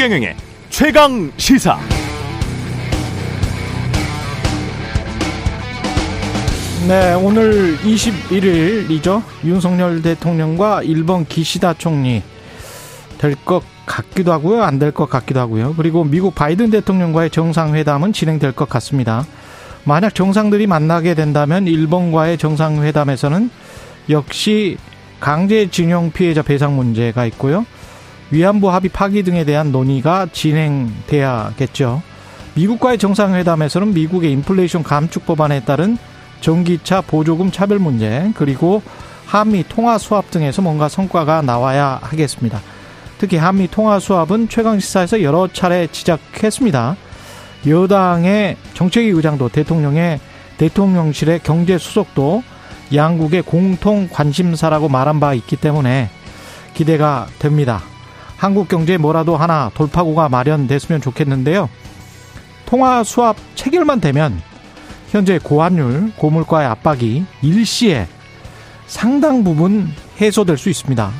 최경영의 최강 시사. 네, 오늘 21일이죠. 윤석열 대통령과 일본 기시다 총리 될 것 같기도 하고요. 안 될 것 같기도 하고요. 그리고 미국 바이든 대통령과의 정상회담은 진행될 것 같습니다. 만약 정상들이 만나게 된다면 일본과의 정상회담에서는 역시 강제징용 피해자 배상 문제가 있고요. 위안부 합의 파기 등에 대한 논의가 진행돼야겠죠. 미국과의 정상회담에서는 미국의 인플레이션 감축 법안에 따른 전기차 보조금 차별 문제 그리고 한미 통화 수합 등에서 뭔가 성과가 나와야 하겠습니다. 특히 한미 통화 수합은 최강 시사에서 여러 차례 지적했습니다. 여당의 정책위 의장도 대통령의 대통령실의 경제 수석도 양국의 공통 관심사라고 말한 바 있기 때문에 기대가 됩니다. 한국 경제에 뭐라도 하나 돌파구가 마련됐으면 좋겠는데요. 통화 수합 체결만 되면 현재 고환율, 고물가의 압박이 일시에 상당 부분 해소될 수 있습니다.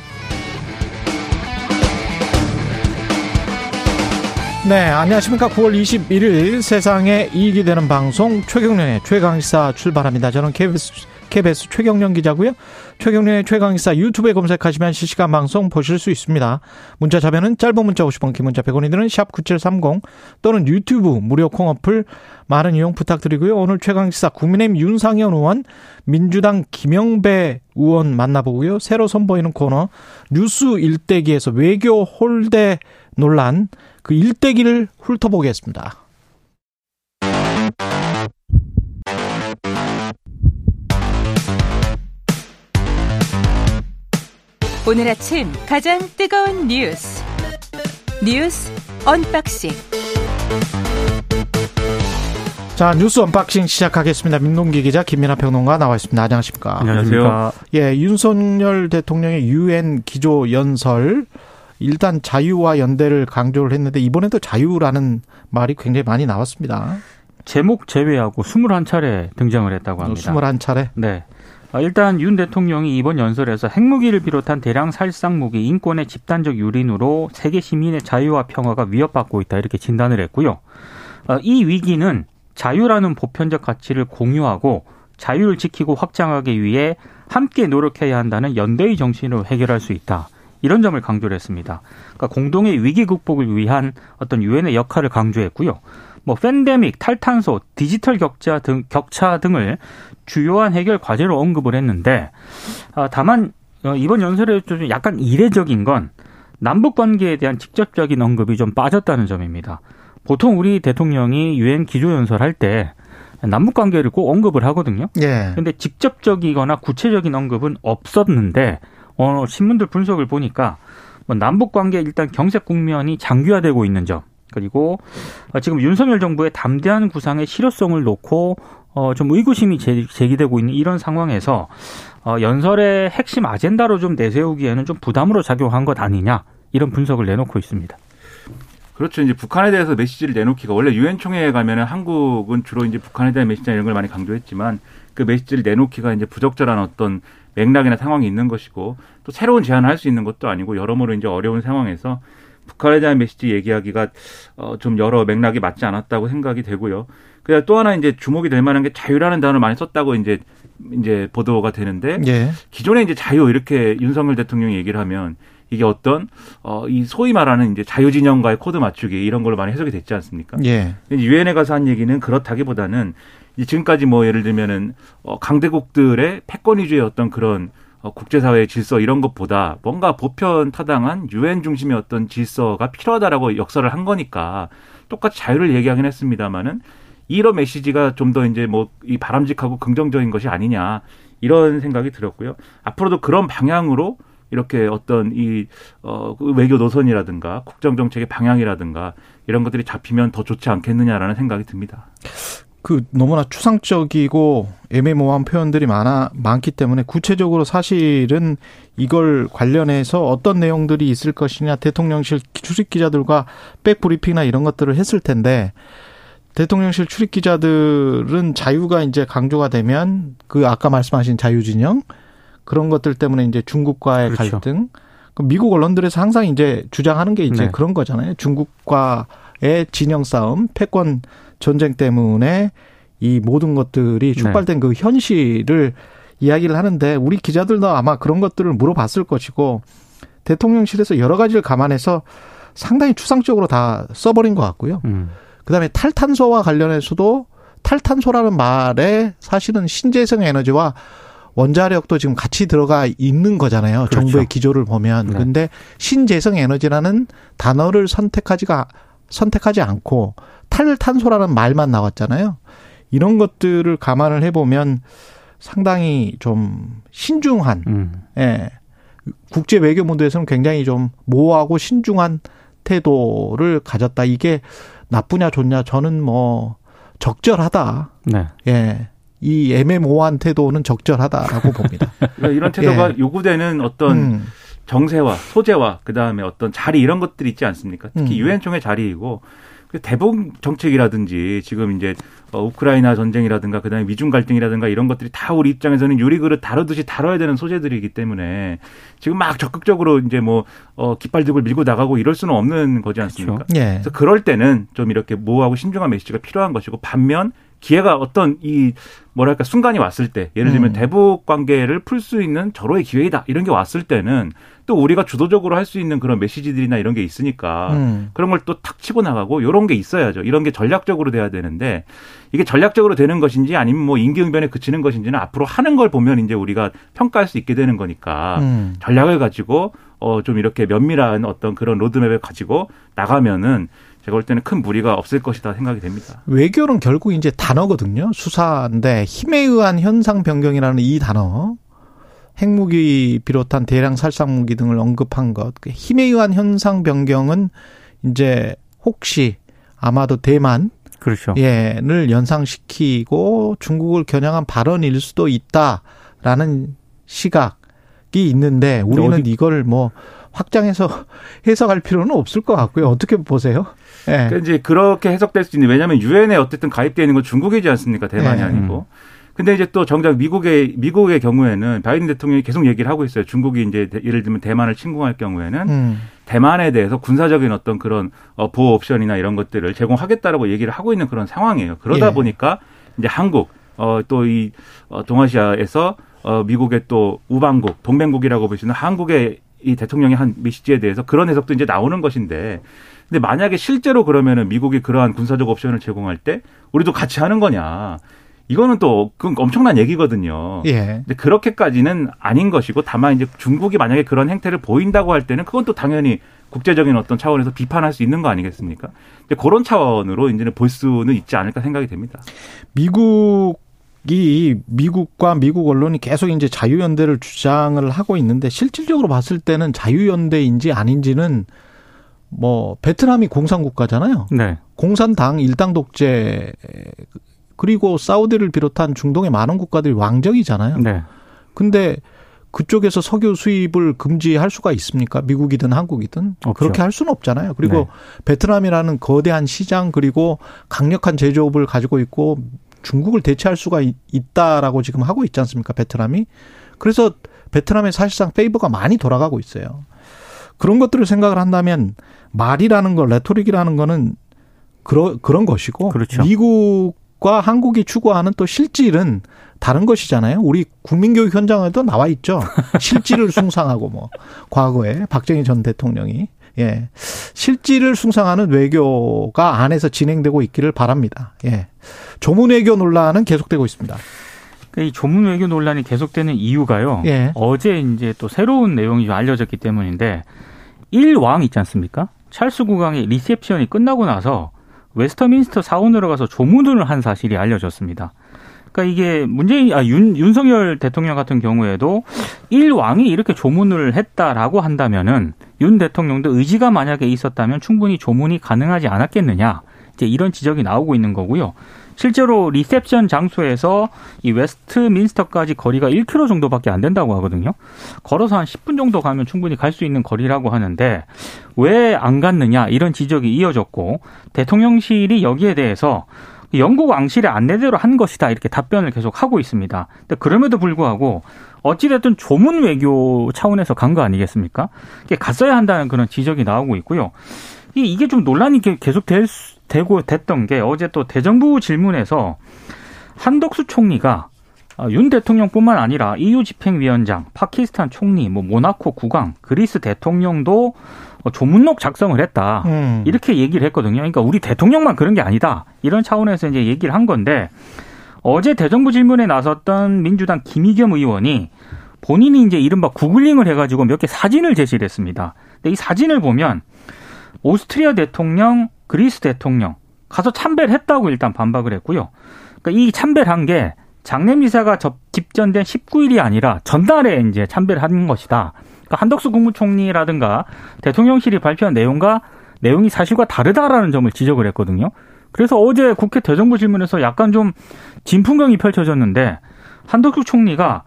네, 안녕하십니까. 9월 21일 세상에 이익이 되는 방송 최경련의 최강시사 출발합니다. 저는 KBS, KBS 최경련 기자고요. 최경련의 최강시사 유튜브에 검색하시면 실시간 방송 보실 수 있습니다. 문자 자면은 짧은 문자 50원, 긴 문자 100원이 드는 샵 9730 또는 유튜브 무료 콩 어플 많은 이용 부탁드리고요. 오늘 최강시사 국민의힘 윤상현 의원, 민주당 김영배 의원 만나보고요. 새로 선보이는 코너 뉴스 일대기에서 외교 홀대 논란 그 일대기를 훑어보겠습니다. 오늘 아침 가장 뜨거운 뉴스 뉴스 unboxing 자 뉴스 unboxing 시작하겠습니다. 민동기 기자 김민아 평론가 나와 있습니다. 안녕하십니까? 안녕하세요. 예, 윤석열 대통령의 유엔 기조 연설 일단 자유와 연대를 강조를 했는데 이번에도 자유라는 말이 굉장히 많이 나왔습니다. 제목 제외하고 21차례 등장을 했다고 합니다. 21차례? 네. 아, 일단 윤 대통령이 이번 연설에서 핵무기를 비롯한 대량 살상 무기 인권의 집단적 유린으로 세계 시민의 자유와 평화가 위협받고 있다 이렇게 진단을 했고요. 아, 이 위기는 자유라는 보편적 가치를 공유하고 자유를 지키고 확장하기 위해 함께 노력해야 한다는 연대의 정신으로 해결할 수 있다. 이런 점을 강조를 했습니다. 그러니까 공동의 위기 극복을 위한 어떤 유엔의 역할을 강조했고요. 뭐 팬데믹, 탈탄소, 디지털 격차 등 격차 등을 주요한 해결 과제로 언급을 했는데 아, 다만 어, 이번 연설에 좀 약간 이례적인 건 남북 관계에 대한 직접적인 언급이 좀 빠졌다는 점입니다. 보통 우리 대통령이 유엔 기조 연설할 때 남북 관계를 꼭 언급을 하거든요. 예. 근데 직접적이거나 구체적인 언급은 없었는데 어, 신문들 분석을 보니까 뭐 남북 관계 일단 경색 국면이 장기화되고 있는 점 그리고 어, 지금 윤석열 정부의 담대한 구상의 실효성을 놓고 어, 좀 의구심이 제기되고 있는 이런 상황에서 어, 연설의 핵심 아젠다로 좀 내세우기에는 좀 부담으로 작용한 것 아니냐 이런 분석을 내놓고 있습니다. 그렇죠. 이제 북한에 대해서 메시지를 내놓기가 원래 유엔 총회에 가면은 한국은 주로 이제 북한에 대한 메시지 이런 걸 많이 강조했지만 그 메시지를 내놓기가 이제 부적절한 어떤 맥락이나 상황이 있는 것이고 또 새로운 제안을 할 수 있는 것도 아니고 여러모로 이제 어려운 상황에서 북한에 대한 메시지 얘기하기가 어, 좀 여러 맥락이 맞지 않았다고 생각이 되고요. 그래서 또 하나 이제 주목이 될 만한 게 자유라는 단어를 많이 썼다고 이제 이제 보도가 되는데 예. 기존에 이제 자유 이렇게 윤석열 대통령이 얘기를 하면 이게 어떤 어 이 소위 말하는 이제 자유 진영과의 코드 맞추기 이런 걸로 많이 해석이 됐지 않습니까? 예. 유엔에 가서 한 얘기는 그렇다기보다는 지금까지 뭐 예를 들면은 어 강대국들의 패권 위주의 어떤 그런 어 국제사회의 질서 이런 것보다 뭔가 보편 타당한 유엔 중심의 어떤 질서가 필요하다라고 역설을 한 거니까 똑같이 자유를 얘기하긴 했습니다마는 이런 메시지가 좀 더 이제 뭐 이 바람직하고 긍정적인 것이 아니냐 이런 생각이 들었고요. 앞으로도 그런 방향으로 이렇게 어떤 이 어, 외교 노선이라든가 국정 정책의 방향이라든가 이런 것들이 잡히면 더 좋지 않겠느냐라는 생각이 듭니다. 그 너무나 추상적이고 애매모호한 표현들이 많아 많기 때문에 구체적으로 사실은 이걸 관련해서 어떤 내용들이 있을 것이냐 대통령실 출입 기자들과 백 브리핑이나 이런 것들을 했을 텐데 대통령실 출입 기자들은 자유가 이제 강조가 되면 그 아까 말씀하신 자유 진영 그런 것들 때문에 이제 중국과의 그렇죠. 갈등 그 미국 언론들에서 항상 이제 주장하는 게 이제 네. 그런 거잖아요. 중국과의 진영 싸움, 패권 전쟁 때문에 이 모든 것들이 촉발된 그 현실을 이야기를 하는데 우리 기자들도 아마 그런 것들을 물어봤을 것이고 대통령실에서 여러 가지를 감안해서 상당히 추상적으로 다 써버린 것 같고요. 음. 그다음에 탈탄소와 관련해서도 탈탄소라는 말에 사실은 신재생 에너지와 원자력도 지금 같이 들어가 있는 거잖아요. 그렇죠. 정부의 기조를 보면. 네. 근데 신재생 에너지라는 단어를 선택하지가 선택하지 않고 탈탄소라는 말만 나왔잖아요. 이런 것들을 감안을 해보면 상당히 좀 신중한 음. 예. 국제 외교 문제에서는 굉장히 좀 모호하고 신중한 태도를 가졌다. 이게 나쁘냐 좋냐 저는 뭐 적절하다. 네. 예. 이 애매모호한 태도는 적절하다라고 봅니다. 그러니까 이런 태도가 예. 요구되는 어떤 음. 정세와 소재와 그다음에 어떤 자리 이런 것들이 있지 않습니까? 특히 음. 유엔 총회 자리이고 그 대북 정책이라든지 지금 이제 어, 우크라이나 전쟁이라든가 그다음에 미중 갈등이라든가 이런 것들이 다 우리 입장에서는 유리그릇 다루듯이 다뤄야 되는 소재들이기 때문에 지금 막 적극적으로 이제 뭐 어, 깃발들을 밀고 나가고 이럴 수는 없는 거지 않습니까? 그렇죠. 예. 그래서 그럴 때는 좀 이렇게 모호하고 신중한 메시지가 필요한 것이고 반면 기회가 어떤 이 뭐랄까 순간이 왔을 때 예를 들면 음. 대북 관계를 풀 수 있는 절호의 기회이다 이런 게 왔을 때는 또 우리가 주도적으로 할 수 있는 그런 메시지들이나 이런 게 있으니까 음. 그런 걸 또 탁 치고 나가고 이런 게 있어야죠. 이런 게 전략적으로 돼야 되는데 이게 전략적으로 되는 것인지 아니면 뭐 임기응변에 그치는 것인지는 앞으로 하는 걸 보면 이제 우리가 평가할 수 있게 되는 거니까 음. 전략을 가지고 어 좀 이렇게 면밀한 어떤 그런 로드맵을 가지고 나가면은 제가 볼 때는 큰 무리가 없을 것이다 생각이 됩니다. 외교는 결국 이제 단어거든요. 수사인데 힘에 의한 현상 변경이라는 이 단어 핵무기 비롯한 대량 살상 무기 등을 언급한 것. 그 힘에 의한 현상 변경은 이제 혹시 아마도 대만 그렇죠. 예를 연상시키고 중국을 겨냥한 발언일 수도 있다라는 시각이 있는데 우리는 어디- 이걸 뭐 확장해서 해석할 필요는 없을 것 같고요. 어떻게 보세요? 예. 그러니까 이제 그렇게 해석될 수 있는 왜냐하면 유엔에 어쨌든 가입되어 있는 건 중국이지 않습니까? 대만이 네. 아니고. 근데 이제 또 정작 미국의 미국의 경우에는 바이든 대통령이 계속 얘기를 하고 있어요. 중국이 이제 대- 예를 들면 대만을 침공할 경우에는 음. 대만에 대해서 군사적인 어떤 그런 어, 보호 옵션이나 이런 것들을 제공하겠다라고 얘기를 하고 있는 그런 상황이에요. 그러다 예. 보니까 이제 한국 어, 또이 어, 동아시아에서 어, 미국의 또 우방국, 동맹국이라고 볼수 있는 한국의 이 대통령의 한 메시지에 대해서 그런 해석도 이제 나오는 것인데 근데 만약에 실제로 그러면은 미국이 그러한 군사적 옵션을 제공할 때 우리도 같이 하는 거냐. 이거는 또 그건 엄청난 얘기거든요. 예. 근데 그렇게까지는 아닌 것이고 다만 이제 중국이 만약에 그런 행태를 보인다고 할 때는 그건 또 당연히 국제적인 어떤 차원에서 비판할 수 있는 거 아니겠습니까? 근데 그런 차원으로 이제는 볼 수는 있지 않을까 생각이 됩니다. 미국 이 미국과 미국 언론이 계속 이제 자유연대를 주장을 하고 있는데 실질적으로 봤을 때는 자유연대인지 아닌지는 뭐 베트남이 공산 국가잖아요. 네. 공산당 일당 독재 그리고 사우디를 비롯한 중동의 많은 국가들이 왕정이잖아요. 네. 근데 그쪽에서 석유 수입을 금지할 수가 있습니까? 미국이든 한국이든 없죠. 그렇게 할 수는 없잖아요. 그리고 네. 베트남이라는 거대한 시장 그리고 강력한 제조업을 가지고 있고 중국을 대체할 수가 있- 있다라고 지금 하고 있지 않습니까? 베트남이 그래서 베트남에 사실상 favor가 많이 돌아가고 있어요. 그런 것들을 생각을 한다면 말이라는 거, 레토릭이라는 거는 그러, 그런 것이고 그렇죠. 미국과 한국이 추구하는 또 실질은 다른 것이잖아요. 우리 국민교육헌장에도 나와 있죠. 실질을 숭상하고 뭐 과거에 박정희 전 대통령이 예 실질을 숭상하는 외교가 안에서 진행되고 있기를 바랍니다. 예 조문 외교 논란은 계속되고 있습니다. 그러니까 이 조문 외교 논란이 계속되는 이유가요. 예. 어제 이제 또 새로운 내용이 좀 알려졌기 때문인데 일왕 있지 않습니까? 찰스 국왕의 리셉션이 끝나고 나서 웨스트민스터 사원으로 가서 조문을 한 사실이 알려졌습니다. 그러니까 이게 문재인 아 윤, 윤석열 대통령 같은 경우에도 일왕이 이렇게 조문을 했다라고 한다면은 윤 대통령도 의지가 만약에 있었다면 충분히 조문이 가능하지 않았겠느냐. 이제 이런 지적이 나오고 있는 거고요. 실제로 리셉션 장소에서 이 웨스트민스터까지 거리가 1km 정도밖에 안 된다고 하거든요. 걸어서 한 10분 정도 가면 충분히 갈 수 있는 거리라고 하는데 왜 안 갔느냐 이런 지적이 이어졌고 대통령실이 여기에 대해서 영국 왕실의 안내대로 한 것이다 이렇게 답변을 계속 하고 있습니다. 근데 그럼에도 불구하고 어찌됐든 조문 외교 차원에서 간 거 아니겠습니까? 갔어야 한다는 그런 지적이 나오고 있고요. 이게 좀 논란이 계속 될, 되고 됐던 게 어제 또 대정부 질문에서 한덕수 총리가 아, 윤 대통령뿐만 아니라 EU 집행위원장, 파키스탄 총리, 뭐 모나코 국왕, 그리스 대통령도 조문록 작성을 했다. 음. 이렇게 얘기를 했거든요. 그러니까 우리 대통령만 그런 게 아니다. 이런 차원에서 이제 얘기를 한 건데 어제 대정부 질문에 나섰던 민주당 김의겸 의원이 본인이 이제 이른바 구글링을 해가지고 몇 개 사진을 제시를 했습니다. 근데 이 사진을 보면 오스트리아 대통령, 그리스 대통령 가서 참배를 했다고 일단 반박을 했고요. 그러니까 이 참배를 게 장례 미사가 접, 집전된 19일이 아니라 전날에 이제 참배를 한 것이다. 그러니까 한덕수 국무총리라든가 대통령실이 발표한 내용과 내용이 사실과 다르다라는 점을 지적을 했거든요. 그래서 어제 국회 대정부 질문에서 약간 좀 진풍경이 펼쳐졌는데 한덕수 총리가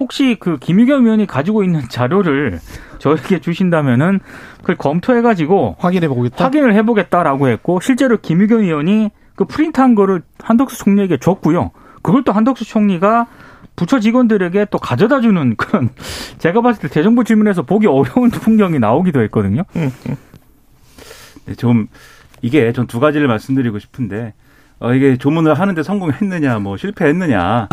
혹시 그 김유겸 의원이 가지고 있는 자료를 저에게 주신다면은 그걸 검토해 가지고 확인해 보겠다. 확인을 해 보겠다라고 했고 실제로 김유겸 의원이 그 프린트한 거를 한덕수 총리에게 줬고요. 그걸 또 한덕수 총리가 부처 직원들에게 또 가져다 주는 그런 제가 봤을 때 대정부 질문에서 보기 어려운 풍경이 나오기도 했거든요. 네, 좀 이게 전 두 가지를 말씀드리고 싶은데 어, 이게 조문을 하는데 성공했느냐, 뭐 실패했느냐.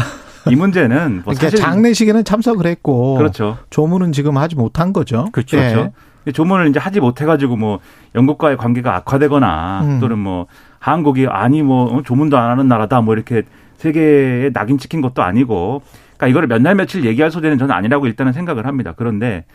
이 문제는 뭐 그러니까 사실 장례식에는 참석을 했고 그렇죠. 조문은 지금 하지 못한 거죠. 그렇죠. 예. 그렇죠. 조문을 이제 하지 못해가지고 뭐 영국과의 관계가 악화되거나 음. 또는 뭐 한국이 아니 뭐 어, 조문도 안 하는 나라다 뭐 이렇게 세계에 낙인 찍힌 것도 아니고 그러니까 이거를 몇 날 며칠 얘기할 소재는 저는 아니라고 일단은 생각을 합니다. 그런데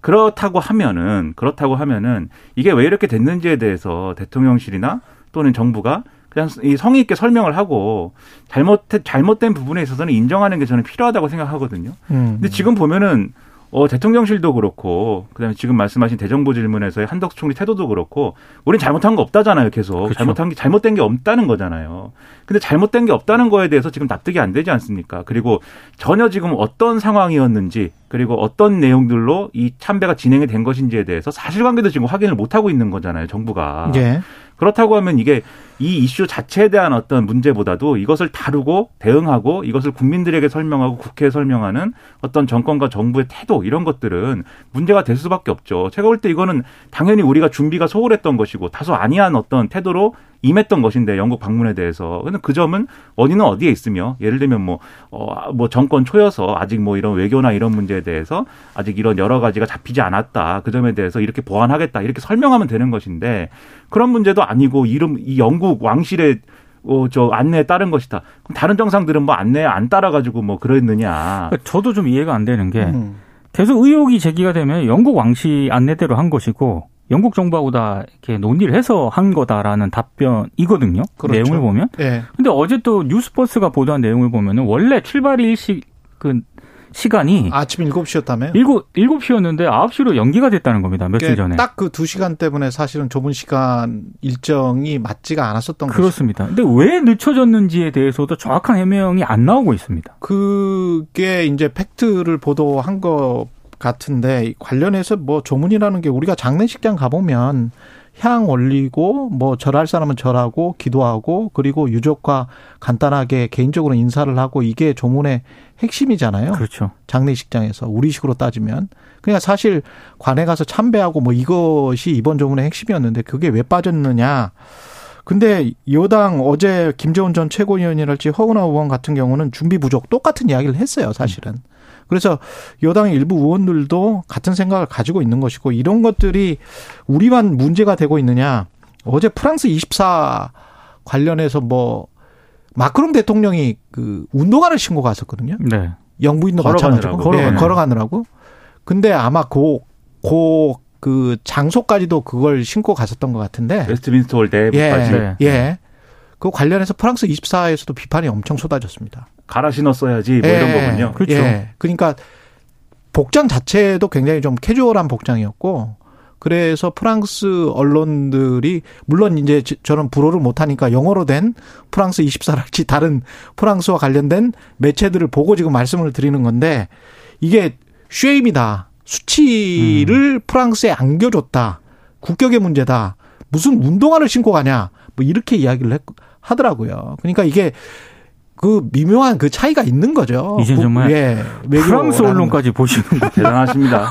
그렇다고 하면은 그렇다고 하면은 이게 왜 이렇게 됐는지에 대해서 대통령실이나 또는 정부가 그냥 이 성의 있게 설명을 하고 잘못 잘못된 부분에 있어서는 인정하는 게 저는 필요하다고 생각하거든요. 음. 근데 지금 보면은 어, 대통령실도 그렇고, 그 다음에 지금 말씀하신 대정부 질문에서의 한덕수 총리 태도도 그렇고, 우린 잘못한 거 없다잖아요, 계속. 그렇죠. 잘못한 게, 잘못된 게 없다는 거잖아요. 근데 잘못된 게 없다는 거에 대해서 지금 납득이 안 되지 않습니까? 그리고 전혀 지금 어떤 상황이었는지, 그리고 어떤 내용들로 이 참배가 진행이 된 것인지에 대해서 사실관계도 지금 확인을 못하고 있는 거잖아요, 정부가. 예. 그렇다고 하면 이게 이 이슈 자체에 대한 어떤 문제보다도 이것을 다루고 대응하고 이것을 국민들에게 설명하고 국회에 설명하는 어떤 정권과 정부의 태도 이런 것들은 문제가 될 수밖에 없죠. 제가 볼 때 이거는 당연히 우리가 준비가 소홀했던 것이고 다소 아니한 어떤 태도로 임했던 것인데 영국 방문에 대해서. 근데 그 점은 원인은 어디에 있으며 예를 들면 뭐어뭐 어, 뭐 정권 초여서 아직 뭐 이런 외교나 이런 문제에 대해서 아직 이런 여러 가지가 잡히지 않았다. 그 점에 대해서 이렇게 보완하겠다. 이렇게 설명하면 되는 것인데 그런 문제도 아니고 이름 이 영국 왕실의 어, 저 안내에 따른 것이다. 그럼 다른 정상들은 뭐 안내에 안 따라가지고 뭐 그랬느냐. 저도 좀 이해가 안 되는 게 음. 계속 의혹이 제기가 되면 영국 왕실 안내대로 한 것이고 영국 정부하고 다 이렇게 논의를 해서 한 거다라는 답변이거든요. 그렇죠. 내용을 보면. 네. 근데 어제 또 뉴스버스가 보도한 내용을 보면은 원래 출발 일시 그 시간이 아침 7시였다며? 7, 7시였는데 9시로 연기가 됐다는 겁니다. 며칠 전에. 딱 그 2시간 때문에 사실은 좁은 시간 일정이 맞지가 않았었던 거죠. 그렇습니다. 근데 왜 늦춰졌는지에 대해서도 정확한 해명이 안 나오고 있습니다. 그게 이제 팩트를 보도한 거 같은데 관련해서 뭐 조문이라는 게 우리가 장례식장 가보면 향 올리고 뭐 절할 사람은 절하고 기도하고 그리고 유족과 간단하게 개인적으로 인사를 하고 이게 조문의 핵심이잖아요. 그렇죠. 장례식장에서 우리식으로 따지면 그러니까 사실 관에 가서 참배하고 뭐 이것이 이번 조문의 핵심이었는데 그게 왜 빠졌느냐? 근데 여당 어제 김재원 전 최고위원이랄지 허은하 의원 같은 경우는 준비 부족 똑같은 이야기를 했어요, 사실은. 음. 그래서 여당의 일부 의원들도 같은 생각을 가지고 있는 것이고 이런 것들이 우리만 문제가 되고 있느냐. 어제 프랑스 24 관련해서 뭐 마크롱 대통령이 그 운동화를 신고 갔었거든요. 네. 영부인도 마찬가지고 걸어가느라고. 네, 걸어가느라고. 근데 아마 고, 고, 그 장소까지도 그걸 신고 갔었던 것 같은데. 웨스트민스터 올 때까지 예, 예. 그 관련해서 프랑스 24에서도 비판이 엄청 쏟아졌습니다. 갈아 신었어야지 뭐 예, 이런 거군요. 그렇죠. 예. 그러니까 복장 자체도 굉장히 좀 캐주얼한 복장이었고 그래서 프랑스 언론들이 물론 이제 저는 불어를 못하니까 영어로 된 프랑스 24랄지 다른 프랑스와 관련된 매체들을 보고 지금 말씀을 드리는 건데 이게 쉐임이다. 수치를 음. 프랑스에 안겨줬다. 국격의 문제다. 무슨 운동화를 신고 가냐. 뭐 이렇게 이야기를 했, 하더라고요. 그러니까 이게 그 미묘한 그 차이가 있는 거죠. 이제 정말 예, 프랑스 언론까지 보시는 거 대단하십니다.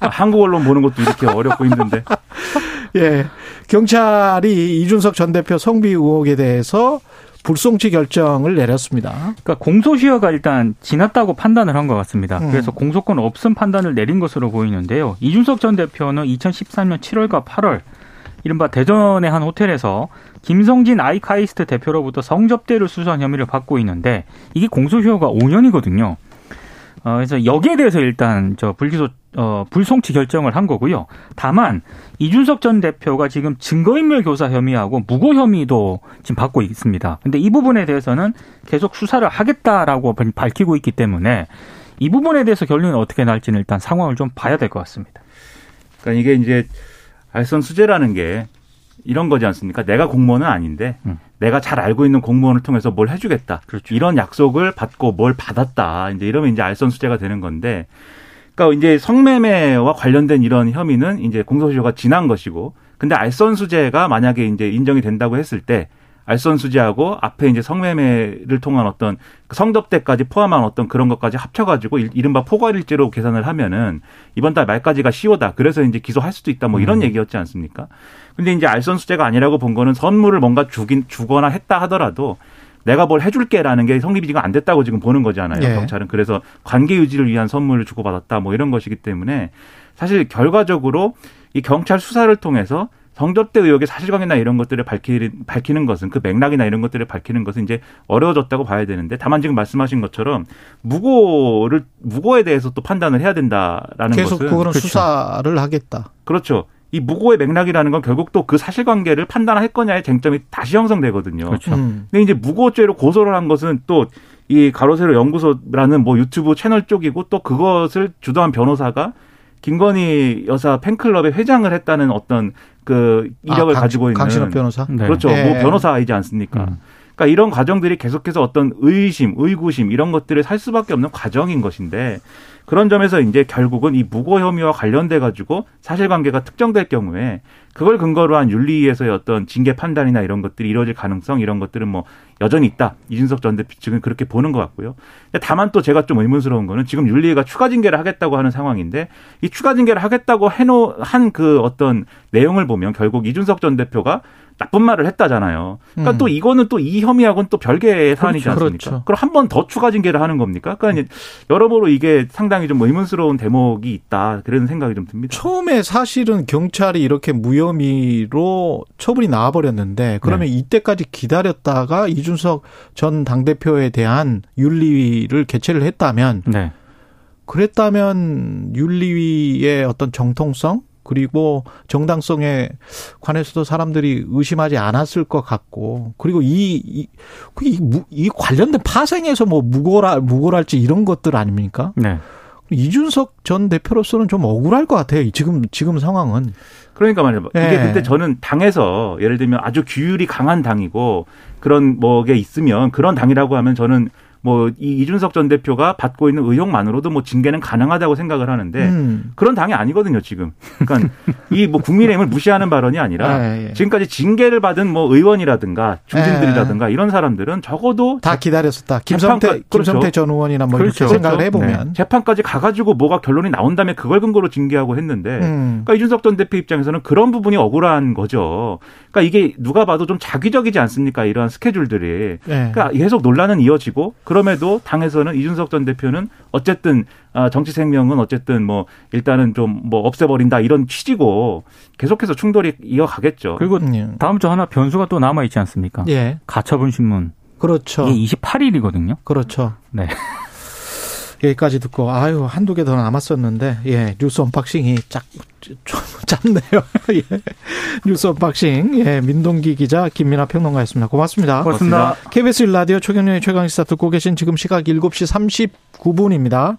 네. 한국 언론 보는 것도 이렇게 어렵고 힘든데. 예. 경찰이 이준석 전 대표 성비 의혹에 대해서 불송치 결정을 내렸습니다. 그러니까 공소시효가 일단 지났다고 판단을 한 것 같습니다. 음. 그래서 공소권 없음 판단을 내린 것으로 보이는데요. 이준석 전 대표는 2013년 7월과 8월 이른바 대전의 한 호텔에서 김성진 아이카이스트 대표로부터 성접대를 수수한 혐의를 받고 있는데 이게 공소시효가 5년이거든요. 어, 그래서 여기에 대해서 일단 저 불기소 어, 불송치 결정을 한 거고요. 다만 이준석 전 대표가 지금 증거인멸 교사 혐의하고 무고 혐의도 지금 받고 있습니다. 근데 이 부분에 대해서는 계속 수사를 하겠다라고 밝히고 있기 때문에 이 부분에 대해서 결론이 어떻게 날지는 일단 상황을 좀 봐야 될 것 같습니다. 그러니까 이게 이제 알선 수재라는 게 이런 거지 않습니까? 내가 공무원은 아닌데 음. 내가 잘 알고 있는 공무원을 통해서 뭘 해주겠다. 그렇죠. 이런 약속을 받고 뭘 받았다. 이제 이러면 이제 알선 수재가 되는 건데, 그러니까 이제 성매매와 관련된 이런 혐의는 이제 공소시효가 지난 것이고, 근데 알선 수재가 만약에 이제 인정이 된다고 했을 때 알선수재하고 앞에 이제 성매매를 통한 어떤 그 성접대까지 포함한 어떤 그런 것까지 합쳐가지고 이른바 포괄일죄로 계산을 하면은 이번 달 말까지가 시효다. 그래서 이제 기소할 수도 있다. 뭐 이런 음. 얘기였지 않습니까? 근데 이제 알선수재가 아니라고 본 거는 선물을 뭔가 주긴 주거나 했다 하더라도 내가 뭘 해줄게라는 게 성립이 지금 안 됐다고 지금 보는 거잖아요. 예. 경찰은 그래서 관계 유지를 위한 선물을 주고받았다 뭐 이런 것이기 때문에 사실 결과적으로 이 경찰 수사를 통해서 성접대 의혹의 사실관계나 이런 것들을 밝히, 밝히는 것은 그 맥락이나 이런 것들을 밝히는 것은 이제 어려워졌다고 봐야 되는데 다만 지금 말씀하신 것처럼 무고를 무고에 대해서 또 판단을 해야 된다라는 계속 것은 그거는 그렇죠. 수사를 하겠다. 그렇죠. 이 무고의 맥락이라는 건 결국 또 그 사실관계를 판단할 거냐의 쟁점이 다시 형성되거든요. 그렇죠. 음. 근데 이제 무고죄로 고소를 한 것은 또 이 가로세로 연구소라는 뭐 유튜브 채널 쪽이고 또 그것을 주도한 변호사가 김건희 여사 팬클럽의 회장을 했다는 어떤 그 이력을 아, 강, 가지고 있는 강신업 변호사 네. 그렇죠. 네. 뭐 변호사이지 않습니까? 음. 그러니까 이런 과정들이 계속해서 어떤 의심, 의구심 이런 것들을 살 수밖에 없는 과정인 것인데 그런 점에서 이제 결국은 이 무고 혐의와 관련돼 가지고 사실관계가 특정될 경우에 그걸 근거로 한 윤리위에서의 어떤 징계 판단이나 이런 것들이 이루어질 가능성 이런 것들은 뭐 여전히 있다. 이준석 전 대표 측은 그렇게 보는 것 같고요. 다만 또 제가 좀 의문스러운 거는 지금 윤리위가 추가 징계를 하겠다고 하는 상황인데 이 추가 징계를 하겠다고 해놓 한 그 어떤 내용을 보면 결국 이준석 전 대표가 나쁜 말을 했다잖아요. 그러니까 음. 또 이거는 또 이 혐의하고는 또 별개의 사안이지 그렇죠. 않습니까? 그렇죠. 그럼 한 번 더 추가 징계를 하는 겁니까? 그러니까 음. 여러모로 이게 상당히 좀 의문스러운 대목이 있다. 그런 생각이 좀 듭니다. 처음에 사실은 경찰이 이렇게 무혐의로 처분이 나와버렸는데 그러면 네. 이때까지 기다렸다가 이준석 전 당대표에 대한 윤리위를 개최를 했다면 네. 그랬다면 윤리위의 어떤 정통성 그리고 정당성에 관해서도 사람들이 의심하지 않았을 것 같고 그리고 이, 이, 그 이, 이 관련된 파생에서 뭐 무고라, 무고랄지 이런 것들 아닙니까? 네. 이준석 전 대표로서는 좀 억울할 것 같아요. 지금, 지금 상황은. 그러니까 말이에요. 이게 네. 그때 저는 당에서 예를 들면 아주 규율이 강한 당이고 그런 뭐게 있으면 그런 당이라고 하면 저는 뭐 이 이준석 전 대표가 받고 있는 의혹만으로도 뭐 징계는 가능하다고 생각을 하는데 음. 그런 당이 아니거든요 지금. 그러니까 이 뭐 국민의힘을 무시하는 발언이 아니라 아, 예. 지금까지 징계를 받은 뭐 의원이라든가 중진들이라든가 예. 이런 사람들은 적어도 다 기다렸었다. 김성태 재판까, 그렇죠. 김성태 전 의원이나 뭐 그렇죠. 이렇게 생각을 해보면 네. 재판까지 가가지고 뭐가 결론이 나온 다음에 그걸 근거로 징계하고 했는데 음. 그러니까 이준석 전 대표 입장에서는 그런 부분이 억울한 거죠. 그러니까 이게 누가 봐도 좀 자의적이지 않습니까 이러한 스케줄들이. 네. 그러니까 계속 논란은 이어지고 그럼에도 당에서는 이준석 전 대표는 어쨌든 아, 정치 생명은 어쨌든 뭐 일단은 좀 뭐 없애버린다 이런 취지고 계속해서 충돌이 이어가겠죠. 그리고 음. 다음 주 하나 변수가 또 남아 있지 않습니까? 예. 가처분 심문. 그렇죠. 이게 28일이거든요. 그렇죠. 네. 여기까지 듣고 아유 한두 개 더 남았었는데 예 뉴스 unboxing이 살짝 좀 짧네요. 예. 뉴스 unboxing 예 민동기 기자 김민아 평론가였습니다. 고맙습니다. 고맙습니다. KBS 라디오 최경영의 최강시사 듣고 계신 지금 시각 7시 39분입니다.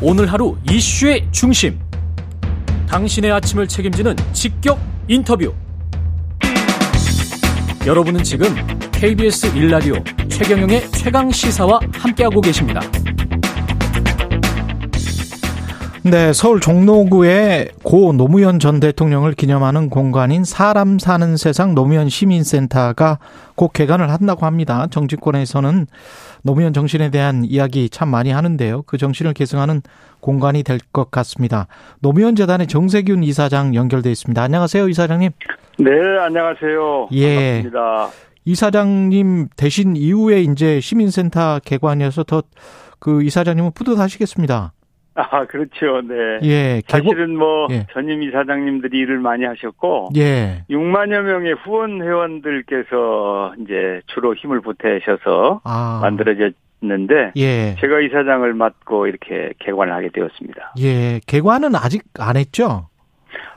오늘 하루 이슈의 중심. 당신의 아침을 책임지는 직격 인터뷰. 여러분은 지금 KBS 1라디오 최경영의 최강 시사와 함께하고 계십니다. 네, 서울 종로구의 고 노무현 전 대통령을 기념하는 공간인 사람 사는 세상 노무현 시민센터가 곧 개관을 한다고 합니다. 정치권에서는 노무현 정신에 대한 이야기 참 많이 하는데요. 그 정신을 계승하는 공간이 될 것 같습니다. 노무현 재단의 정세균 이사장 연결돼 있습니다. 안녕하세요, 이사장님. 네, 안녕하세요. 예. 반갑습니다. 이사장님 대신 이후에 이제 시민센터 개관이어서 더 그 이사장님은 뿌듯하시겠습니다. 아, 그렇죠. 네. 예, 개관 사실은 뭐 예. 전임 이사장님들이 일을 많이 하셨고 예. 6만여 명의 후원 회원들께서 이제 주로 힘을 보태셔서 아. 만들어졌는데 예. 제가 이사장을 맡고 이렇게 개관을 하게 되었습니다. 예. 개관은 아직 안 했죠?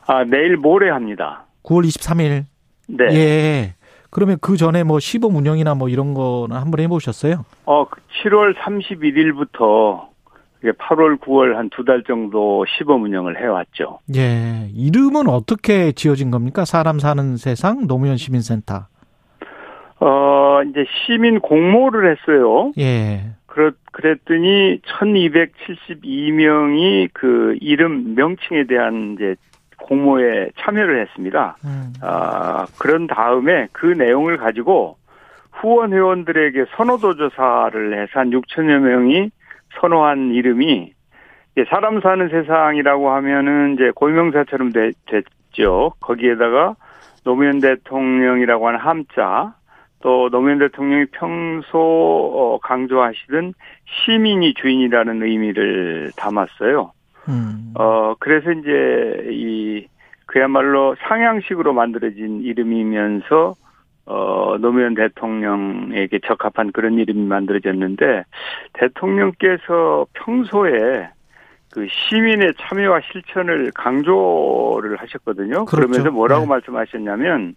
아, 내일 모레 합니다. 9월 23일. 네. 예. 그러면 그 전에 뭐 시범 운영이나 뭐 이런 거는 한번 해보셨어요? 어, 7월 31일부터 8월, 9월 한 두 달 정도 시범 운영을 해왔죠. 예. 이름은 어떻게 지어진 겁니까? 사람 사는 세상 노무현 시민센터. 어, 이제 시민 공모를 했어요. 예. 그렇, 그랬더니 1272명이 그 이름 명칭에 대한 이제 공모에 참여를 했습니다. 음. 아, 그런 다음에 그 내용을 가지고 후원 회원들에게 선호도 조사를 해서 한 6천여 명이 선호한 이름이 사람 사는 세상이라고 하면은 이제 고유명사처럼 되- 됐죠. 거기에다가 노무현 대통령이라고 하는 함자 또 노무현 대통령이 평소 어, 강조하시던 시민이 주인이라는 의미를 담았어요. 음. 어, 그래서 이제 이 그야말로 상향식으로 만들어진 이름이면서 어, 노무현 대통령에게 적합한 그런 이름이 만들어졌는데 대통령께서 평소에 그 시민의 참여와 실천을 강조를 하셨거든요. 그렇죠. 그러면서 뭐라고 네. 말씀하셨냐면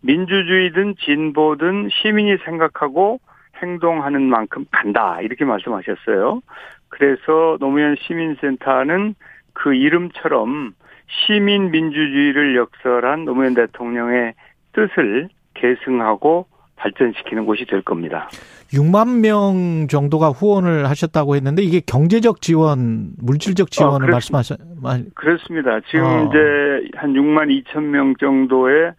민주주의든 진보든 시민이 생각하고 행동하는 만큼 간다 이렇게 말씀하셨어요. 그래서 노무현 시민센터는 그 이름처럼 시민 민주주의를 역설한 노무현 대통령의 뜻을 계승하고 발전시키는 곳이 될 겁니다. 6만 명 정도가 후원을 하셨다고 했는데 이게 경제적 지원, 물질적 지원을 그렇습니다. 말씀하셨, 말- 그렇습니다. 지금 어. 이제 한 6만 2천 명 정도의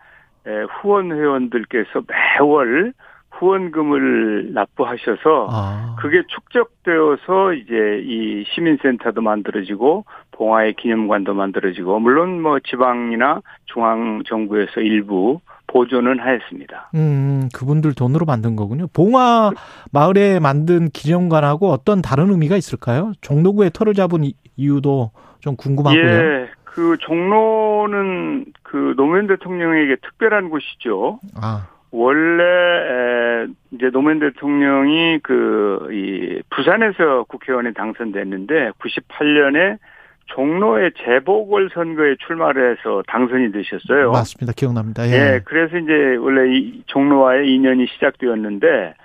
에, 후원 회원들께서 매월 후원금을 납부하셔서 아. 그게 축적되어서 이제 이 시민센터도 만들어지고 봉화의 기념관도 만들어지고 물론 뭐 지방이나 중앙 정부에서 일부 보존은 하였습니다. 음, 그분들 돈으로 만든 거군요. 봉화 마을에 만든 기념관하고 어떤 다른 의미가 있을까요? 종로구에 터를 잡은 이- 이유도 좀 궁금하고요. 예, 그 종로는 그 노무현 대통령에게 특별한 곳이죠. 아, 원래 에, 이제 노무현 대통령이 그 이 부산에서 국회의원에 당선됐는데 98년에 종로의 재보궐 선거에 출마를 해서 당선이 되셨어요. 맞습니다. 기억납니다. 예, 예. 그래서 이제 원래 이 종로와의 인연이 시작되었는데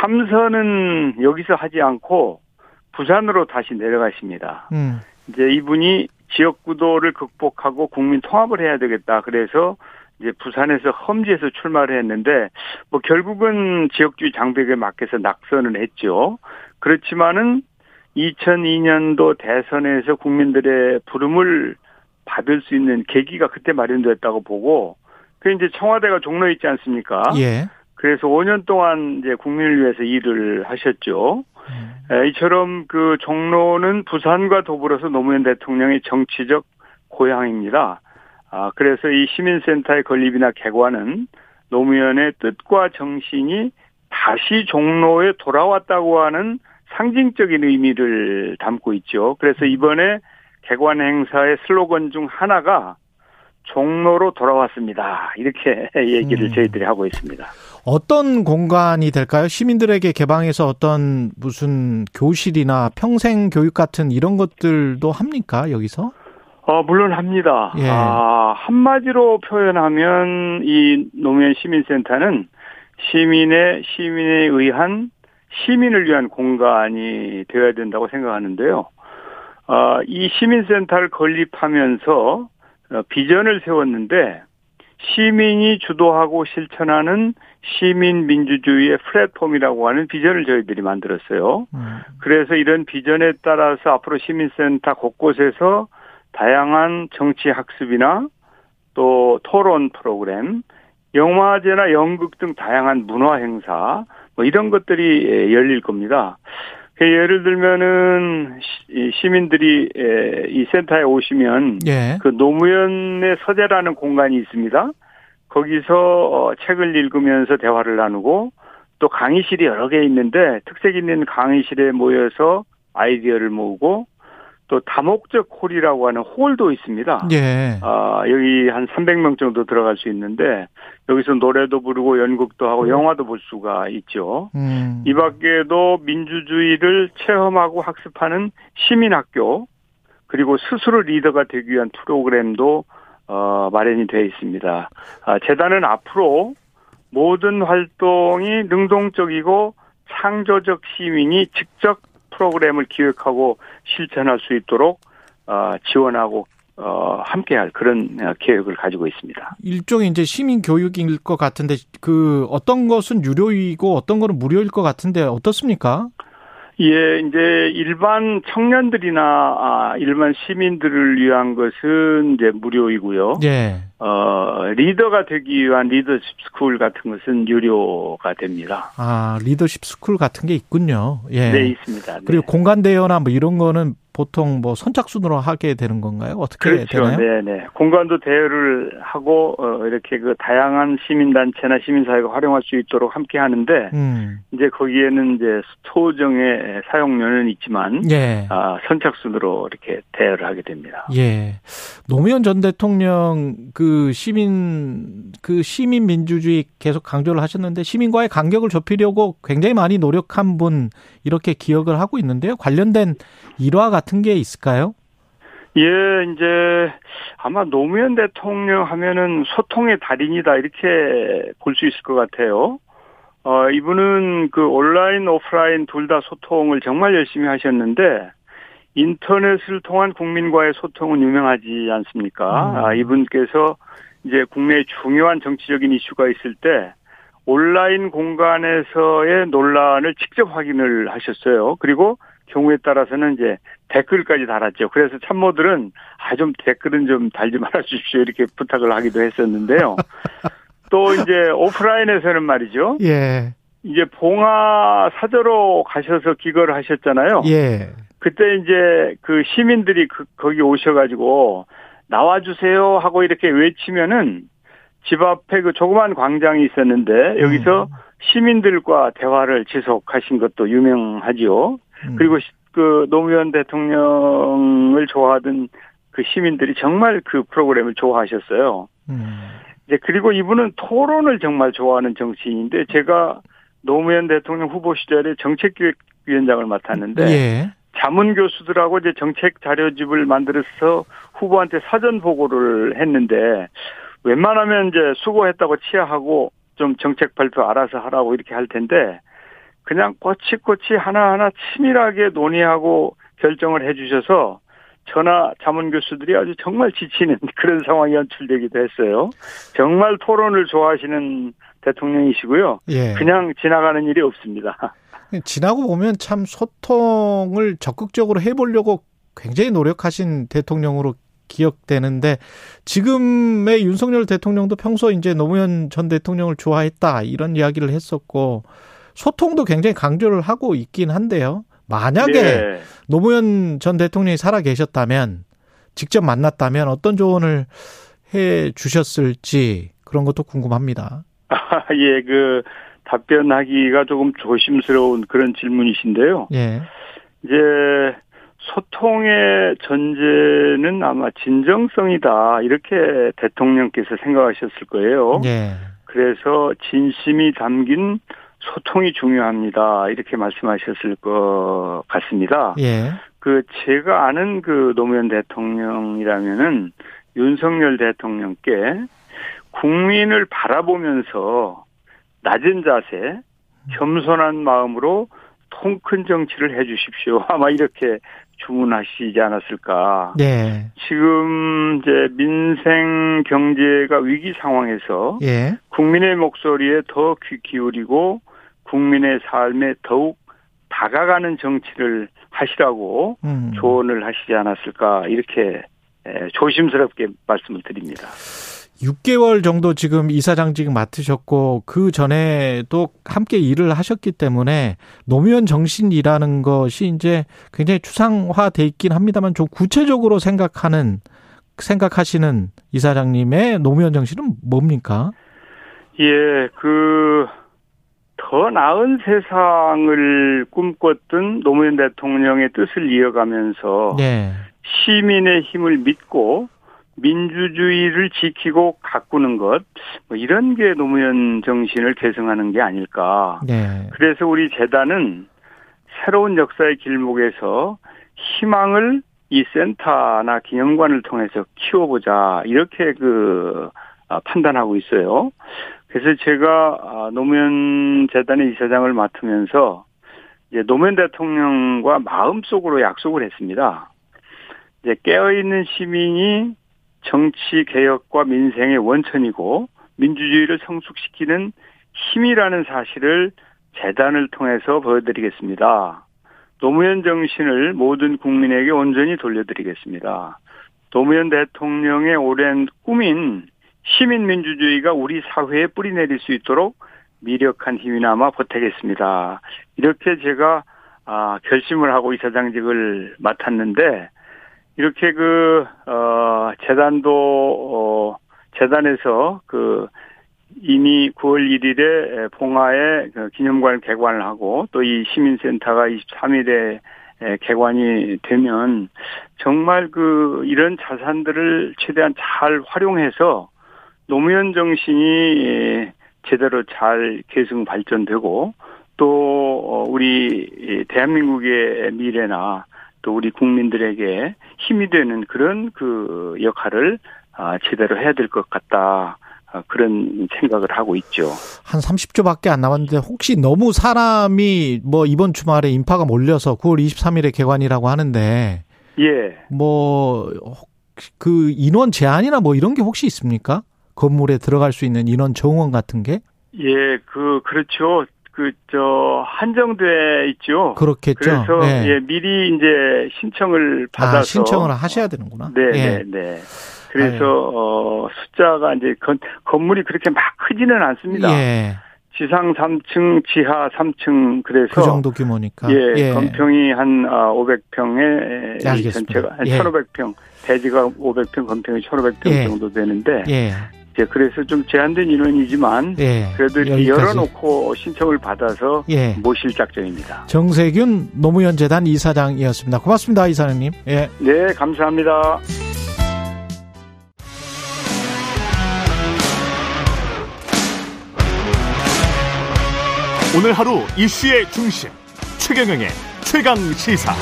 삼선은 여기서 하지 않고 부산으로 다시 내려가십니다. 음, 이제 이분이 지역구도를 극복하고 국민 통합을 해야 되겠다. 그래서 이제 부산에서 험지에서 출마를 했는데 뭐 결국은 지역주의 장벽에 맞게서 낙선을 했죠. 그렇지만은 2002년도 대선에서 국민들의 부름을 받을 수 있는 계기가 그때 마련됐다고 보고 그 이제 청와대가 종로에 있지 않습니까? 예. 그래서 5년 동안 이제 국민을 위해서 일을 하셨죠. 에, 이처럼 그 종로는 부산과 더불어서 노무현 대통령의 정치적 고향입니다. 아, 그래서 이 시민센터의 건립이나 개관은 노무현의 뜻과 정신이 다시 종로에 돌아왔다고 하는 상징적인 의미를 담고 있죠. 그래서 이번에 개관 행사의 슬로건 중 하나가 종로로 돌아왔습니다. 이렇게 얘기를 음. 저희들이 하고 있습니다. 어떤 공간이 될까요? 시민들에게 개방해서 어떤 무슨 교실이나 평생 교육 같은 이런 것들도 합니까? 여기서? 어, 물론 합니다. 예. 아, 한마디로 표현하면 이 노무현 시민센터는 시민의, 시민에 의한 시민을 위한 공간이 되어야 된다고 생각하는데요. 아, 이 시민센터를 건립하면서 어, 비전을 세웠는데 시민이 주도하고 실천하는 시민 민주주의의 플랫폼이라고 하는 비전을 저희들이 만들었어요. 음. 그래서 이런 비전에 따라서 앞으로 시민센터 곳곳에서 다양한 정치 학습이나 또 토론 프로그램, 영화제나 연극 등 다양한 문화 행사 뭐 이런 것들이 예, 열릴 겁니다. 그 예를 들면은 시- 시민들이 예, 이 센터에 오시면 예. 그 노무현의 서재라는 공간이 있습니다. 거기서 어, 책을 읽으면서 대화를 나누고 또 강의실이 여러 개 있는데 특색 있는 강의실에 모여서 아이디어를 모으고 또 다목적 홀이라고 하는 홀도 있습니다. 예. 아, 여기 한 300명 정도 들어갈 수 있는데 여기서 노래도 부르고 연극도 하고 영화도 볼 수가 있죠. 음. 이 밖에도 민주주의를 체험하고 학습하는 시민학교 그리고 스스로 리더가 되기 위한 프로그램도 어, 마련이 되어 있습니다. 아, 재단은 앞으로 모든 활동이 능동적이고 창조적 시민이 직접 프로그램을 기획하고 실천할 수 있도록 어, 지원하고 어, 함께할 그런 어, 계획을 가지고 있습니다. 일종의 이제 시민 교육일 것 같은데 그 어떤 것은 유료이고 어떤 거는 무료일 것 같은데 어떻습니까? 예, 이제 일반 청년들이나 아, 일반 시민들을 위한 것은 이제 무료이고요. 예. 어, 리더가 되기 위한 리더십 스쿨 같은 것은 유료가 됩니다. 아, 리더십 스쿨 같은 게 있군요. 예. 네, 있습니다. 네. 그리고 공간 대여나 뭐 이런 거는 보통 뭐 선착순으로 하게 되는 건가요? 어떻게 그렇죠. 되나요? 네, 네. 공간도 대여를 하고 어, 이렇게 그 다양한 시민 단체나 시민 사회가 활용할 수 있도록 함께 하는데 음. 이제 거기에는 이제 소정의 사용료는 있지만 예. 아, 선착순으로 이렇게 대여를 하게 됩니다. 예. 노무현 전 대통령 그 시민 그 시민 민주주의 계속 강조를 하셨는데 시민과의 간격을 좁히려고 굉장히 많이 노력한 분 이렇게 기억을 하고 있는데요. 관련된 일화 같은 게 있을까요? 예, 이제 아마 노무현 대통령 하면은 소통의 달인이다 이렇게 볼 수 있을 것 같아요. 어, 이분은 그 온라인, 오프라인 둘 다 소통을 정말 열심히 하셨는데 인터넷을 통한 국민과의 소통은 유명하지 않습니까? 음. 아, 이분께서 이제 국내에 중요한 정치적인 이슈가 있을 때 온라인 공간에서의 논란을 직접 확인을 하셨어요. 그리고 경우에 따라서는 이제 댓글까지 달았죠. 그래서 참모들은 아 좀 댓글은 좀 달지 말아 주십시오 이렇게 부탁을 하기도 했었는데요. 또 이제 오프라인에서는 말이죠. 예. 이제 봉화 사저로 가셔서 기거를 하셨잖아요. 예. 그때 이제 그 시민들이 그 거기 오셔가지고 나와주세요 하고 이렇게 외치면은 집 앞에 그 조그만 광장이 있었는데 여기서 시민들과 대화를 지속하신 것도 유명하지요. 음. 그리고 시- 그 노무현 대통령을 좋아하던 그 시민들이 정말 그 프로그램을 좋아하셨어요. 음. 이제 그리고 이분은 토론을 정말 좋아하는 정치인인데 제가 노무현 대통령 후보 시절에 정책기획위원장을 맡았는데 예. 자문 교수들하고 이제 정책 자료집을 만들어서 후보한테 사전 보고를 했는데 웬만하면 이제 수고했다고 치하하고 좀 정책 발표 알아서 하라고 이렇게 할 텐데 그냥 꼬치꼬치 하나하나 치밀하게 논의하고 결정을 해 주셔서 저나 자문 교수들이 아주 정말 지치는 그런 상황이 연출되기도 했어요. 정말 토론을 좋아하시는 대통령이시고요. 예. 그냥 지나가는 일이 없습니다. 지나고 보면 참 소통을 적극적으로 해보려고 굉장히 노력하신 대통령으로 기억되는데 지금의 윤석열 대통령도 평소 이제 노무현 전 대통령을 좋아했다 이런 이야기를 했었고 소통도 굉장히 강조를 하고 있긴 한데요. 만약에 네. 노무현 전 대통령이 살아 계셨다면 직접 만났다면 어떤 조언을 해 주셨을지 그런 것도 궁금합니다. 아, 예, 그 답변하기가 조금 조심스러운 그런 질문이신데요. 예. 이제 소통의 전제는 아마 진정성이다 이렇게 대통령께서 생각하셨을 거예요. 예. 그래서 진심이 담긴 소통이 중요합니다 이렇게 말씀하셨을 것 같습니다. 예. 그 제가 아는 그 노무현 대통령이라면은 윤석열 대통령께 국민을 바라보면서 낮은 자세, 겸손한 마음으로 통큰 정치를 해 주십시오. 아마 이렇게 주문하시지 않았을까. 네. 지금 이제 민생 경제가 위기 상황에서 예. 국민의 목소리에 더 귀 기울이고 국민의 삶에 더욱 다가가는 정치를 하시라고 음. 조언을 하시지 않았을까 이렇게 에, 조심스럽게 말씀을 드립니다. 6개월 정도 지금 이사장직 맡으셨고 그 전에도 함께 일을 하셨기 때문에 노무현 정신이라는 것이 이제 굉장히 추상화돼 있긴 합니다만 좀 구체적으로 생각하는 생각하시는 이사장님의 노무현 정신은 뭡니까? 예, 그, 더 나은 세상을 꿈꿨던 노무현 대통령의 뜻을 이어가면서 네. 시민의 힘을 믿고 민주주의를 지키고 가꾸는 것, 뭐 이런 게 노무현 정신을 계승하는 게 아닐까. 네. 그래서 우리 재단은 새로운 역사의 길목에서 희망을 이 센터나 기념관을 통해서 키워보자 이렇게 그 아, 판단하고 있어요. 그래서 제가 아, 노무현 재단의 이사장을 맡으면서 이제 노무현 대통령과 마음속으로 약속을 했습니다. 이제 깨어있는 시민이 정치 개혁과 민생의 원천이고 민주주의를 성숙시키는 힘이라는 사실을 재단을 통해서 보여드리겠습니다. 노무현 정신을 모든 국민에게 온전히 돌려드리겠습니다. 노무현 대통령의 오랜 꿈인 시민민주주의가 우리 사회에 뿌리내릴 수 있도록 미력한 힘이나마 보태겠습니다. 이렇게 제가 아, 결심을 하고 이사장직을 맡았는데 이렇게 그 어, 재단도 어, 재단에서 그 이미 9월 1일에 봉화에 그 기념관 개관을 하고 또 이 시민센터가 23일에 개관이 되면 정말 그 이런 자산들을 최대한 잘 활용해서 노무현 정신이 제대로 잘 계승 발전되고 또 우리 대한민국의 미래나 또 우리 국민들에게 힘이 되는 그런 그 역할을 제대로 해야 될 것 같다. 그런 생각을 하고 있죠. 한 30초밖에 안 남았는데 혹시 너무 사람이 뭐 이번 주말에 인파가 몰려서 9월 23일에 개관이라고 하는데 예. 뭐 그 인원 제한이나 뭐 이런 게 혹시 있습니까? 건물에 들어갈 수 있는 인원 정원 같은 게? 예, 그 그렇죠. 그 저 한정돼 있죠. 그렇겠죠. 그래서 네. 예, 미리 이제 신청을 받아서 아, 신청을 하셔야 되는구나. 네, 예. 네, 네. 그래서 어 숫자가 이제 건, 건물이 그렇게 막 크지는 않습니다. 예. 지상 3층, 지하 3층 그래서 그 정도 규모니까. 예, 건평이 한 500평에 예, 알겠습니다. 전체가 한 예. 1,500평, 대지가 500평, 건평이 1,500평 예. 정도 되는데 예. 이제 그래서 좀 제한된 인원이지만 예. 그래도 이렇게 여기까지. 열어놓고 신청을 받아서 예. 모실 작정입니다. 정세균 노무현 재단 이사장이었습니다. 고맙습니다, 이사장님. 예. 네, 감사합니다. 오늘 하루 이슈의 중심 최경영의 최강 시사.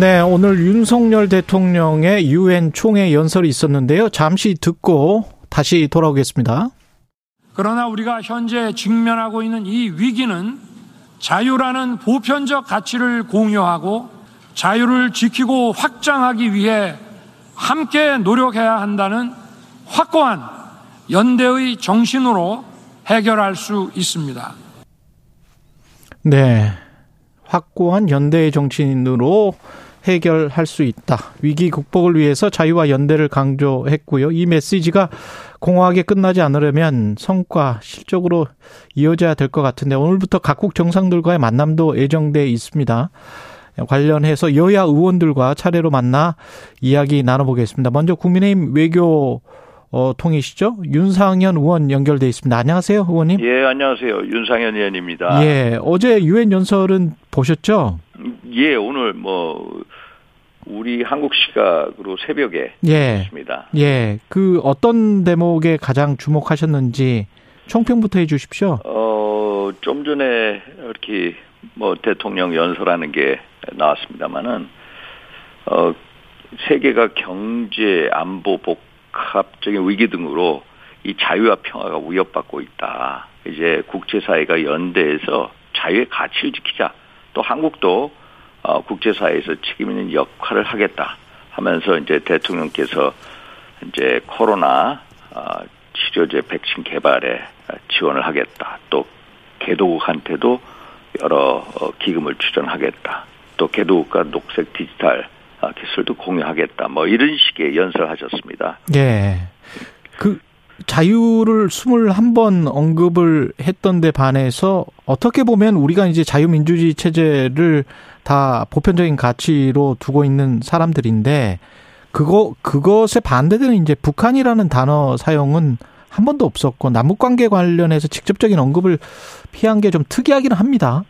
네, 오늘 윤석열 대통령의 유엔 총회 연설이 있었는데요. 잠시 듣고 다시 돌아오겠습니다. 그러나 우리가 현재 직면하고 있는 이 위기는 자유라는 보편적 가치를 공유하고 자유를 지키고 확장하기 위해 함께 노력해야 한다는 확고한 연대의 정신으로 해결할 수 있습니다. 네. 확고한 연대의 정신으로 해결할 수 있다. 위기 극복을 위해서 자유와 연대를 강조했고요. 이 메시지가 공허하게 끝나지 않으려면 성과 실적으로 이어져야 될 것 같은데 오늘부터 각국 정상들과의 만남도 예정돼 있습니다. 관련해서 여야 의원들과 차례로 만나 이야기 나눠보겠습니다. 먼저 국민의힘 외교 어, 통이시죠? 윤상현 의원 연결돼 있습니다. 안녕하세요, 의원님. 예, 안녕하세요. 윤상현 의원입니다. 예, 어제 유엔 연설은 보셨죠? 예, 오늘 뭐 우리 한국 시각으로 새벽에 예. 있습니다. 예, 그 어떤 대목에 가장 주목하셨는지 총평부터 해 주십시오. 어, 좀 전에 이렇게 뭐 대통령 연설하는 게 나왔습니다만은 어, 세계가 경제, 안보, 복합적인 위기 등으로 이 자유와 평화가 위협받고 있다. 이제 국제사회가 연대해서 자유의 가치를 지키자. 또 한국도 어, 국제사회에서 책임 있는 역할을 하겠다 하면서 이제 대통령께서 이제 코로나 어, 치료제 백신 개발에 지원을 하겠다. 또 개도국한테도 여러 어, 기금을 출연하겠다. 또 개도국과 녹색 디지털 어, 기술도 공유하겠다. 뭐 이런 식의 연설을 하셨습니다. 예. 그 자유를 21번 언급을 했던 데 반해서 어떻게 보면 우리가 이제 자유민주주의 체제를 다 보편적인 가치로 두고 있는 사람들인데 그거 그것에 반대되는 이제 북한이라는 단어 사용은 한 번도 없었고 남북 관계 관련해서 직접적인 언급을 피한 게 좀 특이하기는 합니다.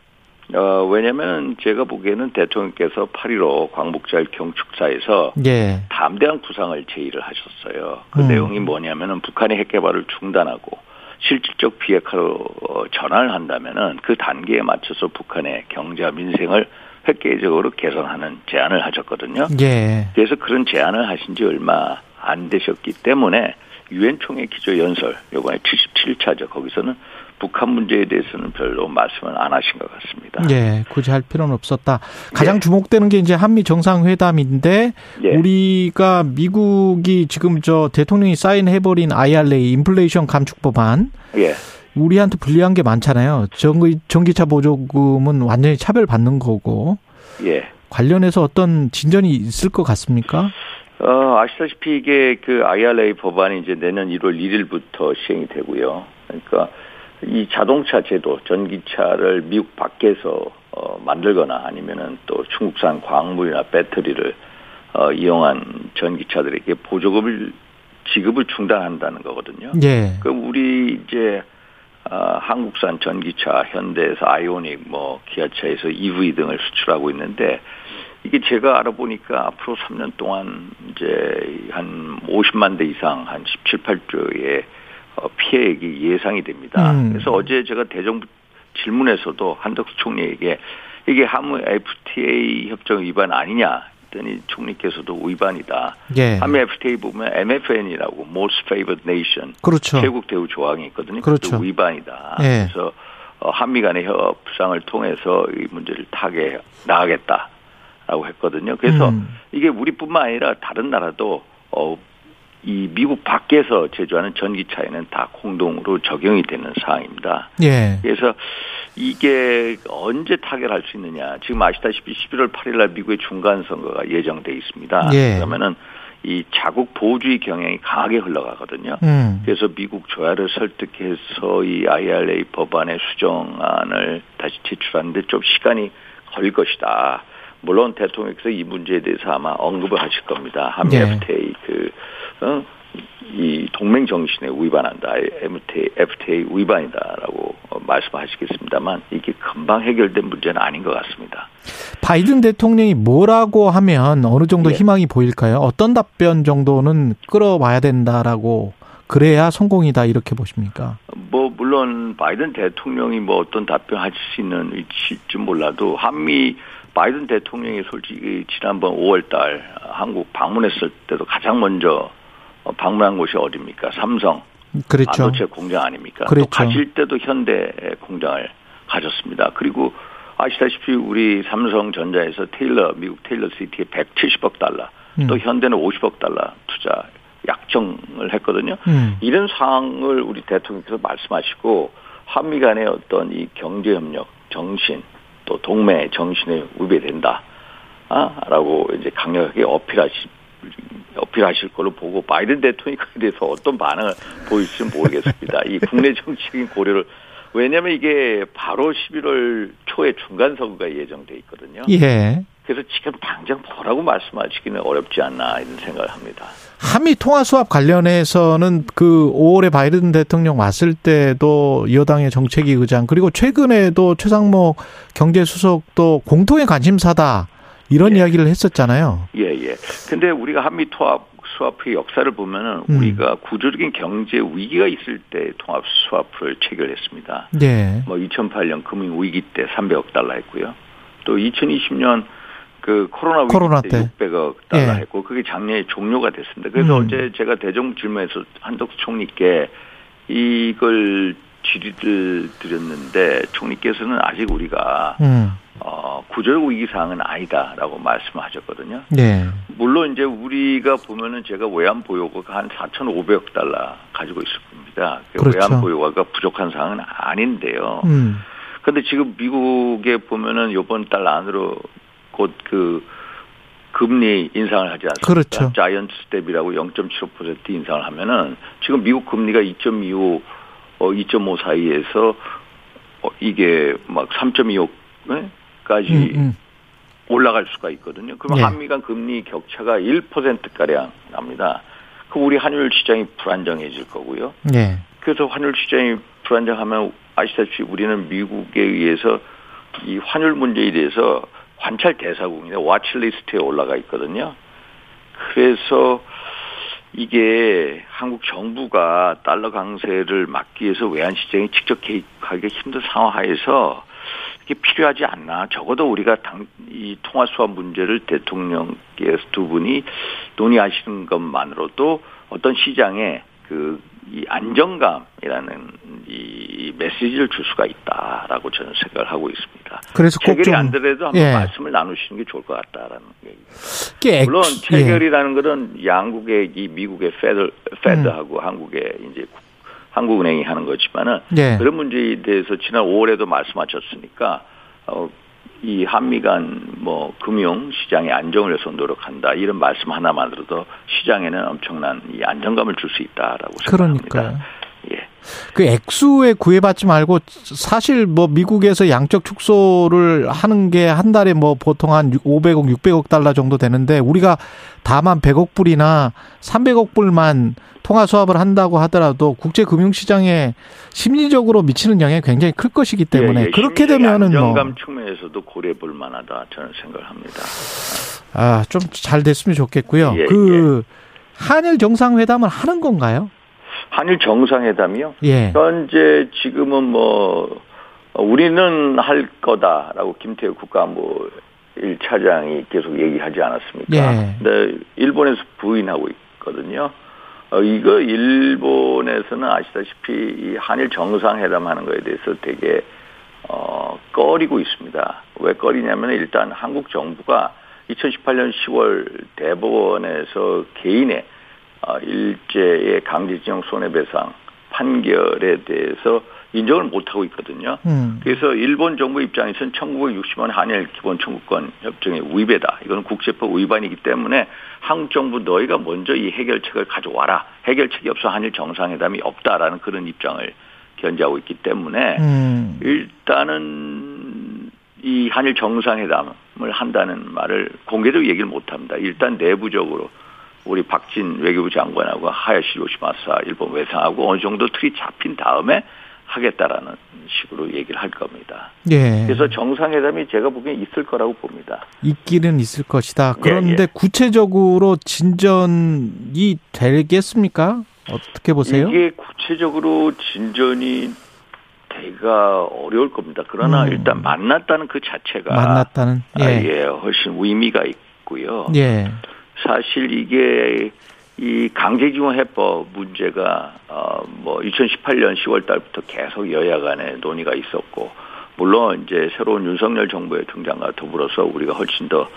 어, 왜냐면 제가 보기에는 대통령께서 8.15 광복절 경축사에서 예. 담대한 구상을 제의를 하셨어요. 그 음. 내용이 뭐냐면은 북한의 핵 개발을 중단하고 실질적 비핵화로 어, 전환을 한다면은 그 단계에 맞춰서 북한의 경제와 민생을 획기적으로 개선하는 제안을 하셨거든요. 예. 그래서 그런 제안을 하신 지 얼마 안 되셨기 때문에 유엔 총회 기조 연설 요번에 77차죠. 거기서는 북한 문제에 대해서는 별로 말씀을 안 하신 것 같습니다. 예, 굳이 할 필요는 없었다. 가장 예. 주목되는 게 이제 한미 정상회담인데 예. 우리가 미국이 지금 저 대통령이 사인해버린 IRA 인플레이션 감축 법안 예. 우리한테 불리한 게 많잖아요. 전기, 전기차 보조금은 완전히 차별받는 거고 예. 관련해서 어떤 진전이 있을 것 같습니까? 어, 아시다시피 이게 그 IRA 법안이 이제 내년 1월 1일부터 시행이 되고요. 그러니까 이 자동차 제도, 전기차를 미국 밖에서 어, 만들거나 아니면은 또 중국산 광물이나 배터리를 어, 이용한 전기차들에게 보조금을 지급을 중단한다는 거거든요. 예. 그럼 우리 이제 어, 한국산 전기차, 현대에서 아이오닉, 뭐 기아차에서 EV 등을 수출하고 있는데 이게 제가 알아보니까 앞으로 3년 동안 이제 한 50만 대 이상 한 17, 8조의 어, 피해액이 예상이 됩니다. 음. 그래서 어제 제가 대정부 질문에서도 한덕수 총리에게 이게 한미 FTA 협정 위반 아니냐 했더니 총리께서도 위반이다. 예. 한미 FTA 보면 MFN이라고 Most Favored Nation 그렇죠. 최국 대우 조항이 있거든요. 그렇죠. 위반이다. 예. 그래서 어, 한미 간의 협상을 통해서 이 문제를 타게 나가겠다라고 했거든요. 그래서 음. 이게 우리뿐만 아니라 다른 나라도 어, 이 미국 밖에서 제조하는 전기차에는 다 공동으로 적용이 되는 사항입니다. 예. 그래서 이게 언제 타결할 수 있느냐. 지금 아시다시피 11월 8일 날 미국의 중간 선거가 예정돼 있습니다. 예. 그러면은 이 자국 보호주의 경향이 강하게 흘러가거든요. 음. 그래서 미국 조야를 설득해서 이 IRA 법안의 수정안을 다시 제출하는데 좀 시간이 걸릴 것이다. 물론 대통령께서 이 문제에 대해서 아마 언급을 하실 겁니다. 한미 예. FTA 그, 어, 이 동맹 정신에 위반한다. FTA, FTA 위반이다라고 어, 말씀하시겠습니다만 이게 금방 해결된 문제는 아닌 것 같습니다. 바이든 대통령이 뭐라고 하면 어느 정도 예. 희망이 보일까요? 어떤 답변 정도는 끌어와야 된다라고 그래야 성공이다 이렇게 보십니까? 뭐 물론 바이든 대통령이 뭐 어떤 답변 하실 수 있는 위치일지 몰라도 한미 바이든 대통령이 솔직히 지난번 5월달 한국 방문했을 때도 가장 먼저 어, 방문한 곳이 어디입니까? 삼성 그렇죠. 반도체 공장 아닙니까? 그렇죠. 또 가실 때도 현대 공장을 가졌습니다. 그리고 아시다시피 우리 삼성전자에서 테일러 미국 테일러 시티에 170억 달러, 또 음. 현대는 50억 달러 투자 약정을 했거든요. 음. 이런 사항을 우리 대통령께서 말씀하시고 한미 간의 어떤 이 경제 협력 정신 또 동맹 정신에 위배된다. 아, 라고 이제 강력하게 어필하시 어필하실 걸로 보고 바이든 대통령이 그에 대해서 어떤 반응을 보일지는 모르겠습니다. 이 국내 정치적인 고려를 왜냐하면 이게 바로 11월 초에 중간 선거가 예정돼 있거든요. 예. 그래서 지금 당장 뭐라고 말씀하시기는 어렵지 않나 이런 생각을 합니다. 한미 통화 수합 관련해서는 그 5월에 바이든 대통령 왔을 때도 여당의 정책위 의장 그리고 최근에도 최상목 경제수석도 공통의 관심사다 이런 예. 이야기를 했었잖아요. 예, 예. 근데 우리가 한미 통합 수합의 역사를 보면은 음. 우리가 구조적인 경제 위기가 있을 때 통합 수합을 체결했습니다. 예. 뭐 2008년 금융 위기 때 300억 달러 했고요. 또 2020년 그 코로나 위기 코로나 때, 때. 600억 달러 예. 했고 그게 작년에 종료가 됐습니다. 그래서 음. 어제 제가 대정부 질문에서 한덕수 총리께 이걸 질의를 드렸는데 총리께서는 아직 우리가 음. 어, 구조적 위기 상황은 아니다라고 말씀하셨거든요. 네. 물론 이제 우리가 보면은 제가 외환 보유고가 한 4,500억 달러 가지고 있을 겁니다. 그 그렇죠. 외환 보유고가 부족한 상황은 아닌데요. 음. 근데 지금 미국에 보면은 이번 달 안으로 곧 그 금리 인상을 하지 않습니까? 그렇죠. giant step이라고 0.75% 인상을 하면은 지금 미국 금리가 2.25, 어, 2.5 사이에서 어, 이게 막 3.25까지 음, 음. 올라갈 수가 있거든요. 그러면 예. 한미 간 금리 격차가 1%가량 납니다. 그럼 우리 환율 시장이 불안정해질 거고요. 예. 그래서 환율 시장이 불안정하면 아시다시피 우리는 미국에 의해서 이 환율 문제에 대해서 관찰 대사국입니다. 와치리스트에 올라가 있거든요. 그래서 이게 한국 정부가 달러 강세를 막기 위해서 외환 시장에 직접 개입하기 힘든 상황하에서 이게 필요하지 않나. 적어도 우리가 당, 이 통화 수합 문제를 대통령께서 두 분이 논의하시는 것만으로도 어떤 시장에 그, 이 안정감이라는 이 메시지를 줄 수가 있다라고 저는 생각을 하고 있습니다. 그래서 꼭 체결이 좀안 되더라도 한번 예. 말씀을 나누시는 게 좋을 것 같다라는 얘기. 물론 액수- 체결이라는 것은 양국의 이 미국의 페드 페드하고 한국의 이제 국- 한국은행이 하는 거지만은 예. 그런 문제에 대해서 지난 5월에도 말씀하셨으니까 어, 이 한미 간 뭐 금융 시장의 안정을 위해서 노력한다 이런 말씀 하나만으로도 시장에는 엄청난 이 안정감을 줄 수 있다라고 생각합니다. 그러니까요. 예. 그 액수에 구애받지 말고 사실 뭐 미국에서 양적 축소를 하는 게 한 달에 뭐 보통 한 500억, 600억 달러 정도 되는데 우리가 다만 100억 불이나 300억 불만 통화 수합을 한다고 하더라도 국제 금융 시장에 심리적으로 미치는 영향이 굉장히 클 것이기 때문에 예, 예. 그렇게 되면은 뭐 안정감 측면에서도 고려해 볼 만하다 저는 생각을 합니다. 아, 좀 잘 됐으면 좋겠고요. 예, 그 한일 정상회담을 하는 건가요? 한일 정상회담이요? 예. 현재 지금은 뭐 어, 우리는 할 거다라고 김태우 국가안보 1차장이 계속 얘기하지 않았습니까? 예. 근데 일본에서 부인하고 있거든요. 어, 이거 일본에서는 아시다시피 이 한일 정상회담 하는 거에 대해서 되게 어, 꺼리고 있습니다. 왜 꺼리냐면 일단 한국 정부가 2018년 10월 대법원에서 개인의 어, 일제의 강제징용 손해배상 판결에 대해서 인정을 못하고 있거든요. 음. 그래서 일본 정부 입장에서는 1960년 한일 기본 청구권 협정의 위배다. 이거는 국제법 위반이기 때문에 한국 정부 너희가 먼저 이 해결책을 가져와라. 해결책이 없어 한일 정상회담이 없다라는 그런 입장을 견지하고 있기 때문에 음. 일단은 이 한일 정상회담을 한다는 말을 공개적으로 얘기를 못 합니다. 일단 내부적으로 우리 박진 외교부 장관하고 하야시 요시마사 일본 외상하고 어느 정도 틀이 잡힌 다음에 하겠다라는 식으로 얘기를 할 겁니다. 예. 그래서 정상회담이 제가 보기엔 있을 거라고 봅니다. 있기는 있을 것이다. 예, 그런데 예. 구체적으로 진전이 되겠습니까? 어떻게 보세요? 이게 구체적으로 진전이 되가 어려울 겁니다. 그러나 음. 일단 만났다는 그 자체가 만났다는 아, 예. 예, 훨씬 의미가 있고요. 예. 사실 이게 이 강제징용 해법 문제가 어뭐 2018년 10월 달부터 계속 여야 간에 논의가 있었고 물론 이제 새로운 윤석열 정부의 등장과 더불어서 우리가 훨씬 더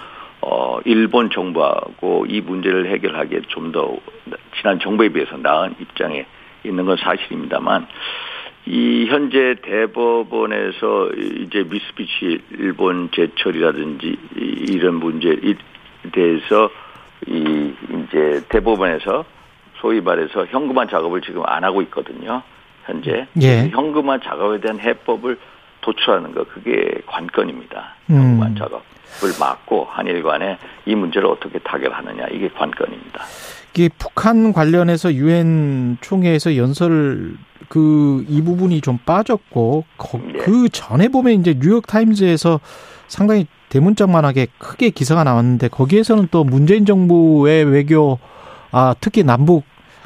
어, 일본 정부하고 이 문제를 해결하기에 좀 더 지난 정부에 비해서 나은 입장에 있는 건 사실입니다만 이 현재 대법원에서 이제 미쓰비시 일본 제철이라든지 이- 이런 문제에 대해서 이 이제 대법원에서 소위 말해서 현금화 작업을 지금 안 하고 있거든요. 현재 예. 현금화 작업에 대한 해법을 도출하는 거 그게 관건입니다. 음. 현금화 작업을 막고 한일 간에 이 문제를 어떻게 타결하느냐 이게 관건입니다. 이게 북한 관련해서 유엔 총회에서 연설 그 이 부분이 좀 빠졌고 거- 네. 그 전에 보면 이제 뉴욕 타임즈에서 상당히 대문짝만하게 크게 기사가 나왔는데 거기에서는 또 문재인 정부의 외교 아 특히 남북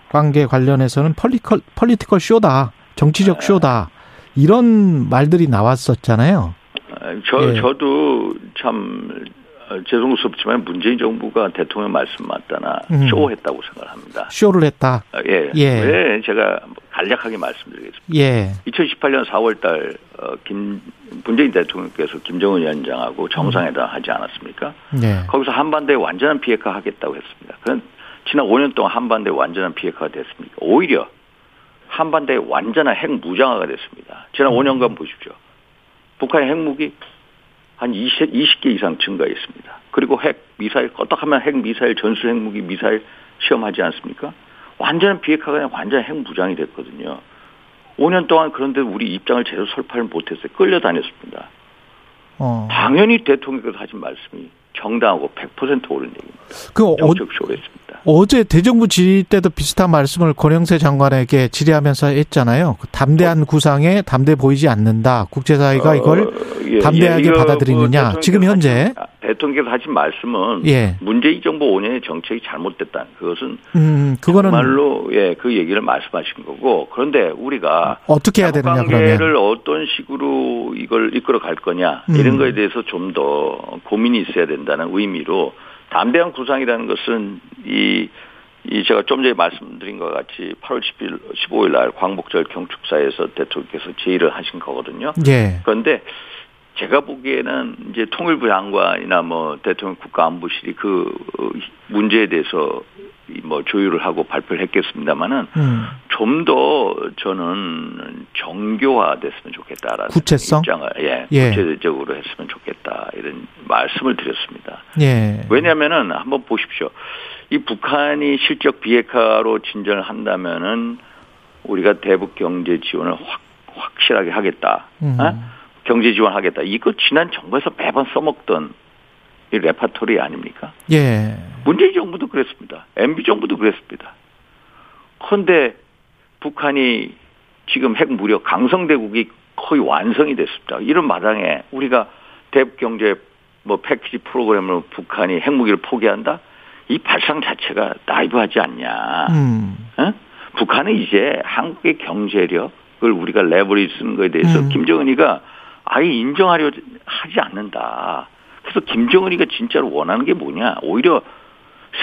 관계 관련해서는 펄리컬 펄리티컬 쇼다 정치적 네. 쇼다 이런 말들이 나왔었잖아요. 어, 저 예. 저도 참 어, 죄송스럽지만 문재인 정부가 대통령 말씀 맞다나 음. 쇼했다고 생각합니다. 쇼를 했다. 어, 예. 예. 왜 제가 간략하게 말씀드리겠습니다. 예. 2018년 4월달 어, 김 문재인 대통령께서 김정은 위원장하고 정상회담 하지 않았습니까? 예. 거기서 한반도에 완전한 비핵화 하겠다고 했습니다. 그런 지난 5년 동안 한반도에 완전한 비핵화가 됐습니까? 오히려 한반도에 완전한 핵 무장화가 됐습니다. 지난 5년간 보십시오. 북한의 핵무기 한 20, 20개 이상 증가했습니다. 그리고 핵 미사일 껐덕하면 핵 미사일 전술 핵무기 미사일 시험하지 않습니까? 완전한 비핵화가 아니라 완전 핵 무장이 됐거든요. 5년 동안 그런데 우리 입장을 제대로 설파를 못했어요. 끌려다녔습니다. 어. 당연히 대통령께서 하신 말씀이 정당하고 100% 옳은 얘기입니다. 그 어, 정책적으로 했습니다. 어제 대정부 질의 때도 비슷한 말씀을 권영세 장관에게 질의하면서 했잖아요. 그 담대한 구상에 담대 보이지 않는다. 국제사회가 어, 이걸 예, 담대하게 예, 이거 받아들이느냐. 뭐 지금 현재 대통령께서 하신- 대통령께서 하신 말씀은 예. 문재인 정부 5년의 정책이 잘못됐다. 그것은 음, 그거는 정말로 예, 그 얘기를 말씀하신 거고 그런데 우리가 어떻게 해야 되느냐 관계를 그러면. 어떤 식으로 이걸 이끌어 갈 거냐 음. 이런 거에 대해서 좀 더 고민이 있어야 된다는 의미로 담대한 구상이라는 것은 이, 이 제가 좀 전에 말씀드린 것 같이 8월 10일, 15일 날 광복절 경축사에서 대통령께서 제의를 하신 거거든요. 예. 그런데 제가 보기에는 이제 통일부 장관이나 뭐 대통령 국가안보실이 그 문제에 대해서 이뭐 조율을 하고 발표를 했겠습니다만은 음. 좀더 저는 정교화됐으면 좋겠다라는 구체성? 입장을 예, 예. 구체적으로 했으면 좋겠다 이런 말씀을 드렸습니다. 예. 왜냐하면은 한번 보십시오. 이 북한이 실적 비핵화로 진전을 한다면은 우리가 대북 경제 지원을 확 확실하게 하겠다. 음. 어? 경제 지원하겠다. 이거 지난 정부에서 매번 써먹던 이 레파토리 아닙니까? 예. 문재인 정부도 그랬습니다. MB 정부도 그랬습니다. 그런데 북한이 지금 핵 무력 강성대국이 거의 완성이 됐습니다. 이런 마당에 우리가 대북 경제 뭐 패키지 프로그램으로 북한이 핵무기를 포기한다? 이 발상 자체가 나이브하지 않냐. 음. 어? 북한은 이제 한국의 경제력을 우리가 레버리지 쓰는 거에 대해서 음. 김정은이가 아예 인정하려 하지 않는다. 그래서 김정은이가 진짜로 원하는 게 뭐냐? 오히려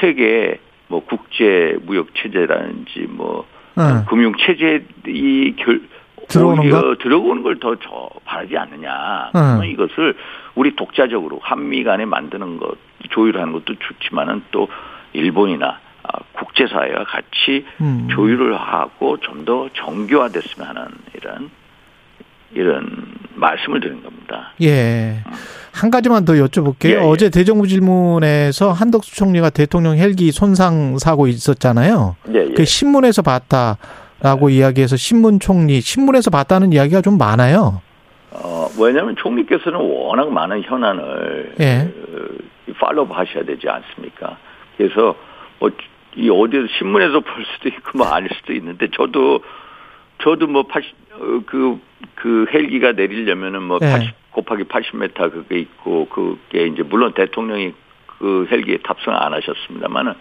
세계 뭐 국제 무역 체제라든지 뭐 어. 금융 체제 이 결, 들어오는 오히려 들어오는 걸더저 바라지 않느냐. 음. 이것을 우리 독자적으로 한미 간에 만드는 것 조율하는 것도 좋지만은 또 일본이나 아, 국제사회와 같이 음. 조율을 하고 좀 더 정교화됐으면 하는 이런 이런 말씀을 드린 겁니다. 예. 한 가지만 더 여쭤볼게요. 예, 예. 어제 대정부 질문에서 한덕수 총리가 대통령 헬기 손상 사고 있었잖아요. 예, 예. 그 신문에서 봤다라고 이야기해서 신문 총리 신문에서 봤다는 이야기가 좀 많아요. 어, 왜냐하면 총리께서는 워낙 많은 현안을 예. 어, 팔로우 하셔야 되지 않습니까? 그래서 뭐 이 어디서 신문에서 볼 수도 있고 뭐 아닐 수도 있는데 저도 저도 뭐 80, 어, 그, 그 헬기가 내리려면은 뭐 예. 80 곱하기 80m 그게 있고 그게 이제 물론 대통령이 그 헬기에 탑승 안 하셨습니다만은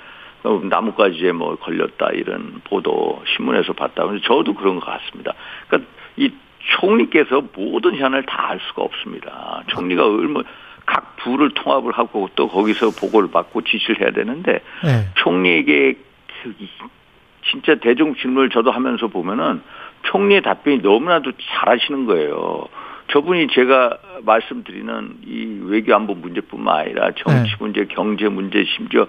어, 나뭇가지에 뭐 걸렸다 이런 보도 신문에서 봤다. 근데 저도 그런 것 같습니다. 그러니까 이 총리께서 모든 현안을 다 알 수가 없습니다. 총리가 얼마 각 부를 통합을 하고 또 거기서 보고를 받고 지시를 해야 되는데 예. 총리에게 그 이- 진짜 대중 질문을 저도 하면서 보면은 총리의 답변이 너무나도 잘하시는 거예요. 저분이 제가 말씀드리는 이 외교 안보 문제뿐만 아니라 정치 네. 문제, 경제 문제, 심지어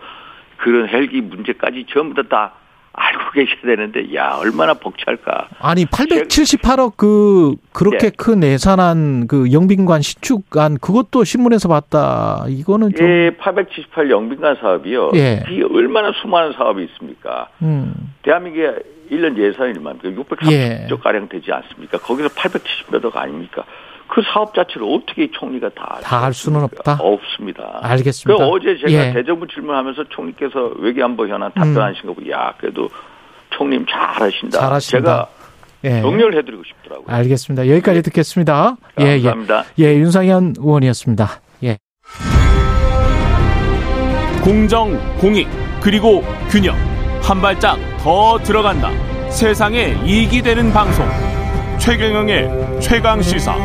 그런 헬기 문제까지 전부 다, 다 알고 계셔야 되는데 야 얼마나 벅찰까. 아니 878억 그 그렇게 예. 큰 예산안 그 영빈관 신축안 그것도 신문에서 봤다. 이거는 좀 예, 878 영빈관 사업이요. 예. 이 얼마나 수많은 사업이 있습니까? 음. 대한민국의 1년 예산이 얼마입니까? 630조 예. 가량 되지 않습니까? 거기서 870몇 억 아닙니까? 그 사업 자체를 어떻게 총리가 다다알 수는? 없다? 없습니다. 알겠습니다. 그 어제 제가 예. 음. 대정부 질문하면서 총리께서 외교안보 현안 답변하신 거 보고 야 그래도 총님 잘하신다. 잘하신다. 제가 예. 격려해드리고 싶더라고요. 알겠습니다. 여기까지 듣겠습니다. 예, 예. 감사합니다. 예, 윤상현 의원이었습니다. 예. 공정, 공익, 그리고 균형. 한 발짝 더 들어간다. 세상에 이익이 되는 방송. 최경영의 최강 시사.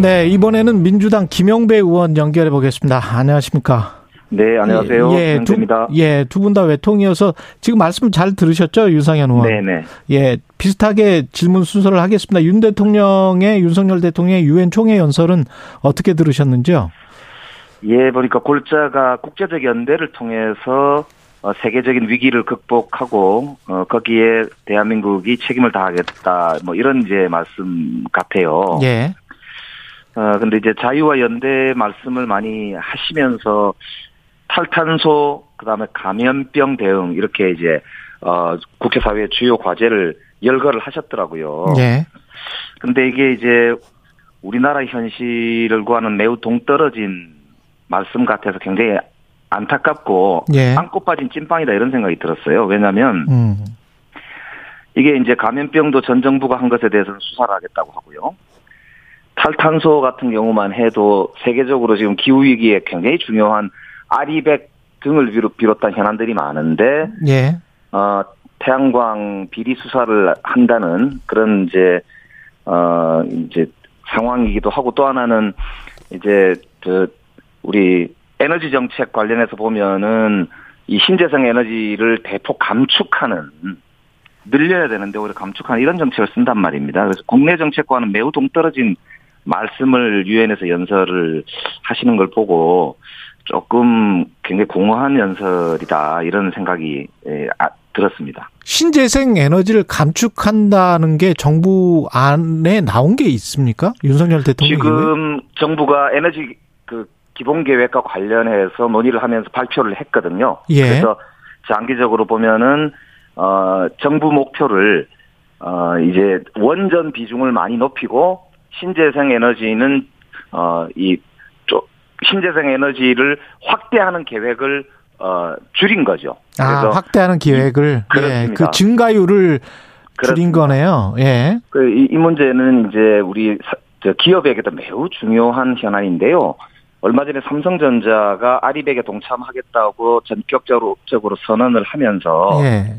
네, 이번에는 민주당 김영배 의원 연결해 보겠습니다. 안녕하십니까? 네, 안녕하세요. 예, 두, 입니다 예, 두 분 다 외통이어서 지금 말씀 잘 들으셨죠? 유상현 의원. 네 네. 예, 비슷하게 질문 순서를 하겠습니다. 윤 대통령의, 윤석열 대통령의 유엔 총회 연설은 어떻게 들으셨는지요? 예, 보니까 골자가 국제적 연대를 통해서 어, 세계적인 위기를 극복하고 어, 거기에 대한민국이 책임을 다하겠다 뭐 이런 이제 말씀 같아요. 예. 어 근데 이제 자유와 연대 말씀을 많이 하시면서 탈탄소 그다음에 감염병 대응 이렇게 이제 어 국제사회의 주요 과제를 열거를 하셨더라고요. 예. 근데 이게 이제 우리나라 현실과는 매우 동떨어진 말씀 같아서 굉장히 안타깝고 예. 안고 빠진 찐빵이다 이런 생각이 들었어요. 왜냐하면 음. 이게 이제 감염병도 전 정부가 한 것에 대해서는 수사를 하겠다고 하고요. 탈탄소 같은 경우만 해도 세계적으로 지금 기후 위기에 굉장히 중요한 아리백 등을 비롯- 비롯한 현안들이 많은데 예. 어, 태양광 비리 수사를 한다는 그런 이제 어 이제 상황이기도 하고 또 하나는 이제 그 우리 에너지 정책 관련해서 보면은 이 신재생 에너지를 대폭 감축하는 늘려야 되는데 오히려 감축하는 이런 정책을 쓴단 말입니다. 그래서 국내 정책과는 매우 동떨어진 말씀을 유엔에서 연설을 하시는 걸 보고 조금 굉장히 공허한 연설이다 이런 생각이 예, 아, 들었습니다. 신재생 에너지를 감축한다는 게 정부 안에 나온 게 있습니까? 윤석열 대통령 이후에? 지금 정부가 에너지 그 기본 계획과 관련해서 논의를 하면서 발표를 했거든요. 예. 그래서 장기적으로 보면은 어 정부 목표를 어 이제 원전 비중을 많이 높이고 신재생 에너지는 어이 신재생 에너지를 확대하는 계획을 어 줄인 거죠. 아, 확대하는 기획을 예. 그 증가율을 줄인 그렇습니다. 거네요. 예. 그, 이, 이 문제는 이제 우리 기업에게도 매우 중요한 현안인데요. 얼마 전에 삼성전자가 아리백에 동참하겠다고 전격적으로 적으로 선언을 하면서 예.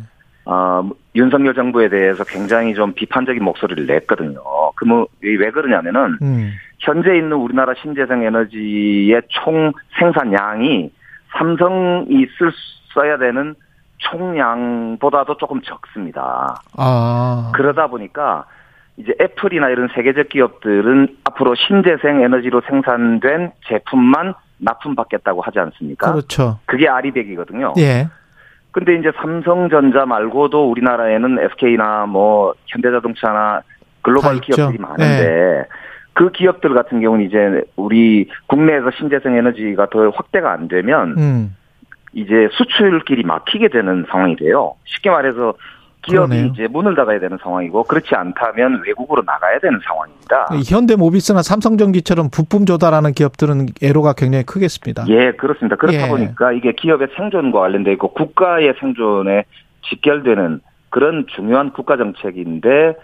어, 윤석열 정부에 대해서 굉장히 좀 비판적인 목소리를 냈거든요. 그뭐 왜 그러냐면은 음. 현재 있는 우리나라 신재생 에너지의 총 생산량이 삼성이 쓸 써야 되는 총량보다도 조금 적습니다. 아. 그러다 보니까 이제 애플이나 이런 세계적 기업들은 앞으로 신재생 에너지로 생산된 제품만 납품받겠다고 하지 않습니까? 그렇죠. 그게 아리백이거든요. 예. 근데 이제 삼성전자 말고도 우리나라에는 SK나 뭐 현대자동차나 다 글로벌. 기업들이 많은데 그 기업들 같은 경우는 이제 우리 국내에서 신재생 에너지가 더 확대가 안 되면 음. 이제 수출길이 막히게 되는 상황이 돼요. 쉽게 말해서 기업이 그러네요. 이제 문을 닫아야 되는 상황이고 그렇지 않다면 외국으로 나가야 되는 상황입니다. 현대모비스나 삼성전기처럼 부품 조달하는 기업들은 애로가 굉장히 크겠습니다. 예, 그렇습니다. 그렇다 예. 보니까 이게 기업의 생존과 관련돼 있고 국가의 생존에 직결되는 그런 중요한 국가 정책인데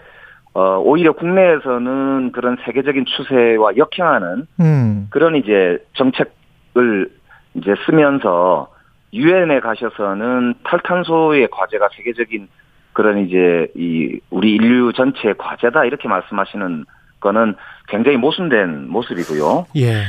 어 오히려 국내에서는 그런 세계적인 추세와 역행하는 음. 그런 이제 정책을 이제 쓰면서 유엔에 가셔서는 탈탄소의 과제가 세계적인 그런 이제 이 우리 인류 전체의 과제다 이렇게 말씀하시는 거는 굉장히 모순된 모습이고요. 예.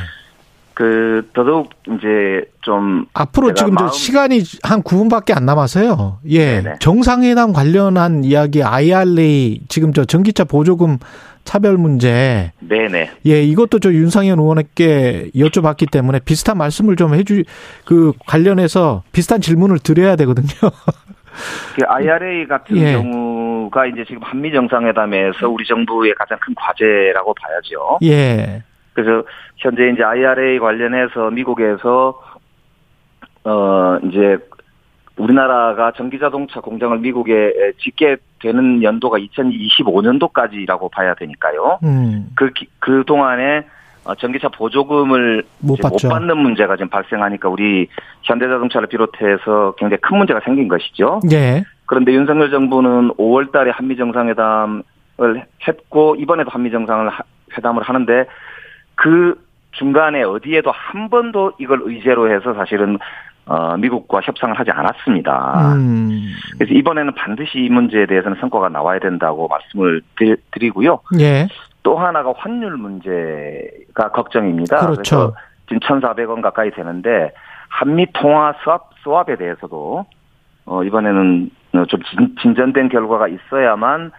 그 더더욱 이제 좀 앞으로 지금 저 마음- 시간이 한 9분밖에 안 남아서요. 예. 네네. 정상회담 관련한 이야기 IRA 지금 저 전기차 보조금 차별 문제 네네 예, 이것도 저 윤상현 의원에게 여쭤봤기 때문에 비슷한 말씀을 좀 해주, 그 관련해서 비슷한 질문을 드려야 되거든요. 그 IRA 같은 예. 경우가 이제 지금 한미 정상회담에서 우리 정부의 가장 큰 과제라고 봐야죠. 예. 그래서 현재 이제 IRA 관련해서 미국에서 어 이제 우리나라가 전기자동차 공장을 미국에 짓게 되는 연도가 2025년도까지라고 봐야 되니까요. 음. 그, 기- 그 동안에 어, 전기차 보조금을 못 못. 받는 문제가 지금 발생하니까 우리 현대자동차를 비롯해서 굉장히 큰 문제가 생긴 것이죠. 예. 그런데 윤석열 정부는 5월 달에 한미 정상회담을 했고 이번에도 한미 정상을 하- 회담을 하는데 그 중간에 어디에도 한 번도 이걸 의제로 해서 사실은 어, 미국과 협상을 하지 않았습니다. 음. 그래서 이번에는 반드시 이 문제에 대해서는 성과가 나와야 된다고 말씀을 드- 드리고요. 예. 또 하나가 환율 문제가 걱정입니다. 그렇죠. 래서 지금 1,400원 가까이 되는데 한미 통화 수합 수합에 대해서도 어 이번에는 좀 진, 진전된 결과가 있어야만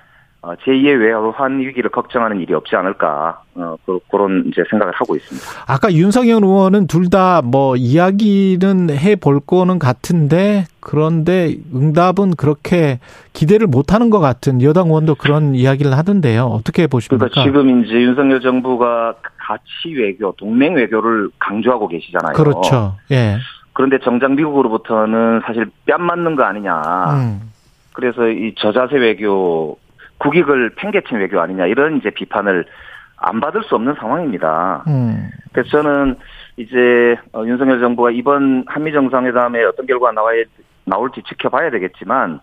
어, 제2의 외환 위기를 걱정하는 일이 없지 않을까 어, 그, 그런 이제 생각을 하고 있습니다. 아까 윤석열 의원은 둘 다 뭐 이야기는 해볼 거는 같은데 그런데 응답은 그렇게 기대를 못 하는 것 같은 여당 의원도 그런 이야기를 하던데요. 어떻게 보십니까? 그러니까 지금 이제 윤석열 정부가 가치 외교, 동맹 외교를 강조하고 계시잖아요. 그렇죠. 예. 그런데 정작 미국으로부터는 사실 뺨 맞는 거 아니냐. 음. 그래서 이 저자세 외교 국익을 팽개친 외교 아니냐 이런 이제 비판을 안 받을 수 없는 상황입니다. 음. 그래서 저는 이제 어, 윤석열 정부가 이번 한미 정상회담에 어떤 결과가 나와 나올지 지켜봐야 되겠지만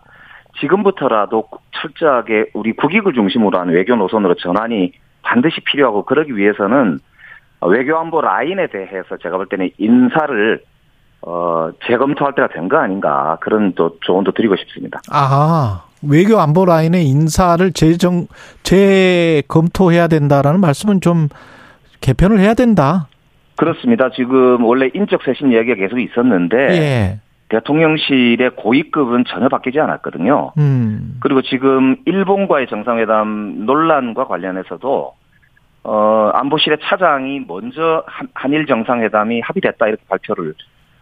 지금부터라도 철저하게 우리 국익을 중심으로 하는 외교 노선으로 전환이 반드시 필요하고 그러기 위해서는 외교안보 라인에 대해서 제가 볼 때는 인사를 어 재검토할 때가 된 거 아닌가 그런 또 조언도 드리고 싶습니다. 아 외교 안보 라인의 인사를 재정 재검토해야 된다라는 말씀은 좀 개편을 해야 된다. 그렇습니다. 지금 원래 인적 쇄신 이야기가 계속 있었는데 예. 대통령실의 고위급은 전혀 바뀌지 않았거든요. 음. 그리고 지금 일본과의 정상회담 논란과 관련해서도 어 안보실의 차장이 먼저 한, 한일 정상회담이 합의됐다 이렇게 발표를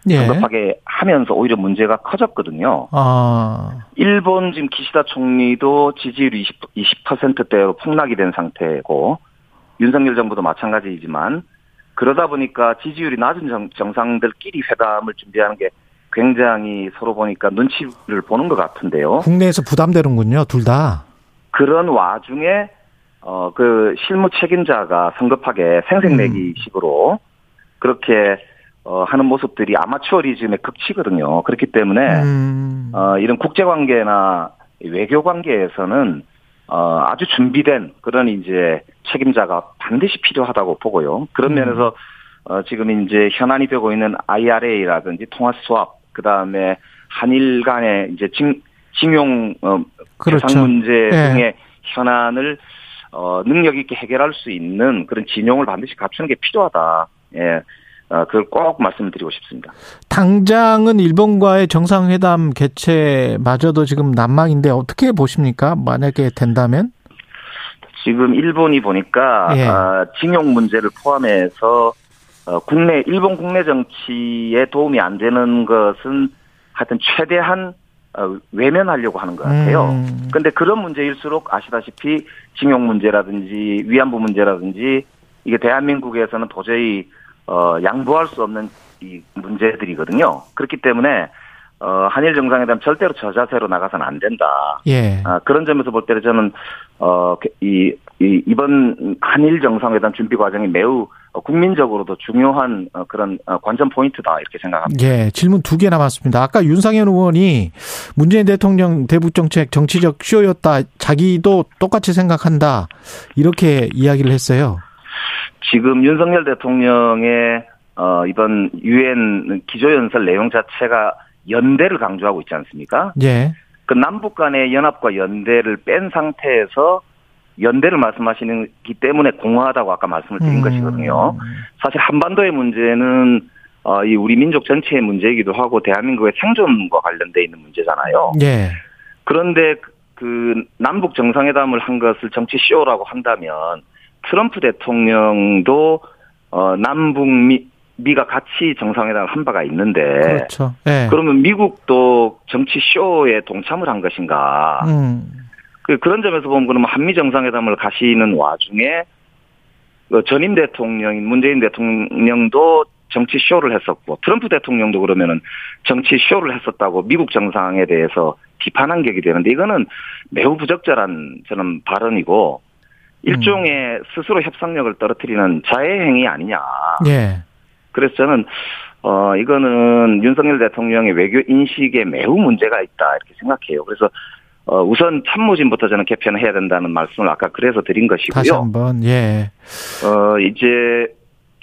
급하게 하면서 오히려 문제가 커졌거든요. 아. 일본 지금 기시다 총리도 지지율이 20, 20%대로 폭락이 된 상태고 윤석열 정부도 마찬가지이지만 그러다 보니까 지지율이 낮은 정, 정상들끼리 회담을 준비하는 게 굉장히 서로 보니까 눈치를 보는 것 같은데요. 국내에서 부담되는군요, 둘 다. 그런 와중에 어 그 실무 책임자가 성급하게 생색내기식으로 그렇게 어, 하는 모습들이 아마추어리즘의 극치거든요. 그렇기 때문에, 음. 어, 이런 국제 관계나 외교 관계에서는, 어, 아주 준비된 그런 이제 책임자가 반드시 필요하다고 보고요. 그런 음. 면에서, 어, 지금 이제 현안이 되고 있는 IRA라든지 통화 수합, 그 다음에 한일 간의 이제 징, 징용, 어, 그렇죠. 배상 문제 예. 등의 현안을, 어, 능력 있게 해결할 수 있는 그런 진용을 반드시 갖추는 게 필요하다. 예. 어, 그걸 꼭 말씀을 드리고 싶습니다. 당장은 일본과의 정상회담 개최마저도 지금 난망인데 어떻게 보십니까? 만약에 된다면? 지금 일본이 보니까 예. 어, 징용 문제를 포함해서 어, 국내 일본 국내 정치에 도움이 안 되는 것은 하여튼 최대한 어, 외면하려고 하는 것 같아요. 음. 근데 그런 문제일수록 아시다시피 징용 문제라든지 위안부 문제라든지 이게 대한민국에서는 도저히 어, 양보할 수 없는 이 문제들이거든요. 그렇기 때문에 어, 한일 정상회담 절대로 저자세로 나가서는 안 된다. 예. 아, 그런 점에서 볼 때는 저는 어, 이, 이 이번 한일 정상회담 준비 과정이 매우 어, 국민적으로도 중요한 어, 그런 어, 관전 포인트다 이렇게 생각합니다. 예, 질문 두 개 남았습니다. 아까 윤상현 의원이 문재인 대통령 대북 정책 정치적 쇼였다. 자기도 똑같이 생각한다. 이렇게 이야기를 했어요. 지금 윤석열 대통령의 어, 이번 유엔 기조연설 내용 자체가 연대를 강조하고 있지 않습니까? 예. 그 남북 간의 연합과 연대를 뺀 상태에서 연대를 말씀하시는기 때문에 공허하다고 아까 말씀을 드린 음. 것이거든요. 사실 한반도의 문제는 어, 이 우리 민족 전체의 문제이기도 하고 대한민국의 생존과 관련돼 있는 문제잖아요. 예. 그런데 그- 그 남북 정상회담을 한 것을 정치 쇼라고 한다면 트럼프 대통령도 어, 남북미 미가 같이 정상회담을 한 바가 있는데 그렇죠. 예. 그러면 미국도 정치 쇼에 동참을 한 것인가? 음. 그 그런 점에서 보면 그러면 한미 정상회담을 가시는 와중에 그 전임 대통령인 문재인 대통령도 정치 쇼를 했었고 트럼프 대통령도 그러면은 정치 쇼를 했었다고 미국 정상에 대해서 비판한 격이 되는데 이거는 매우 부적절한 저는 발언이고 일종의 스스로 협상력을 떨어뜨리는 자해 행위 아니냐. 예. 그래서 저는 어 이거는 윤석열 대통령의 외교 인식에 매우 문제가 있다 이렇게 생각해요. 그래서 어 우선 참모진부터 저는 개편을 해야 된다는 말씀을 아까 그래서 드린 다시 것이고요. 한번 예. 어 이제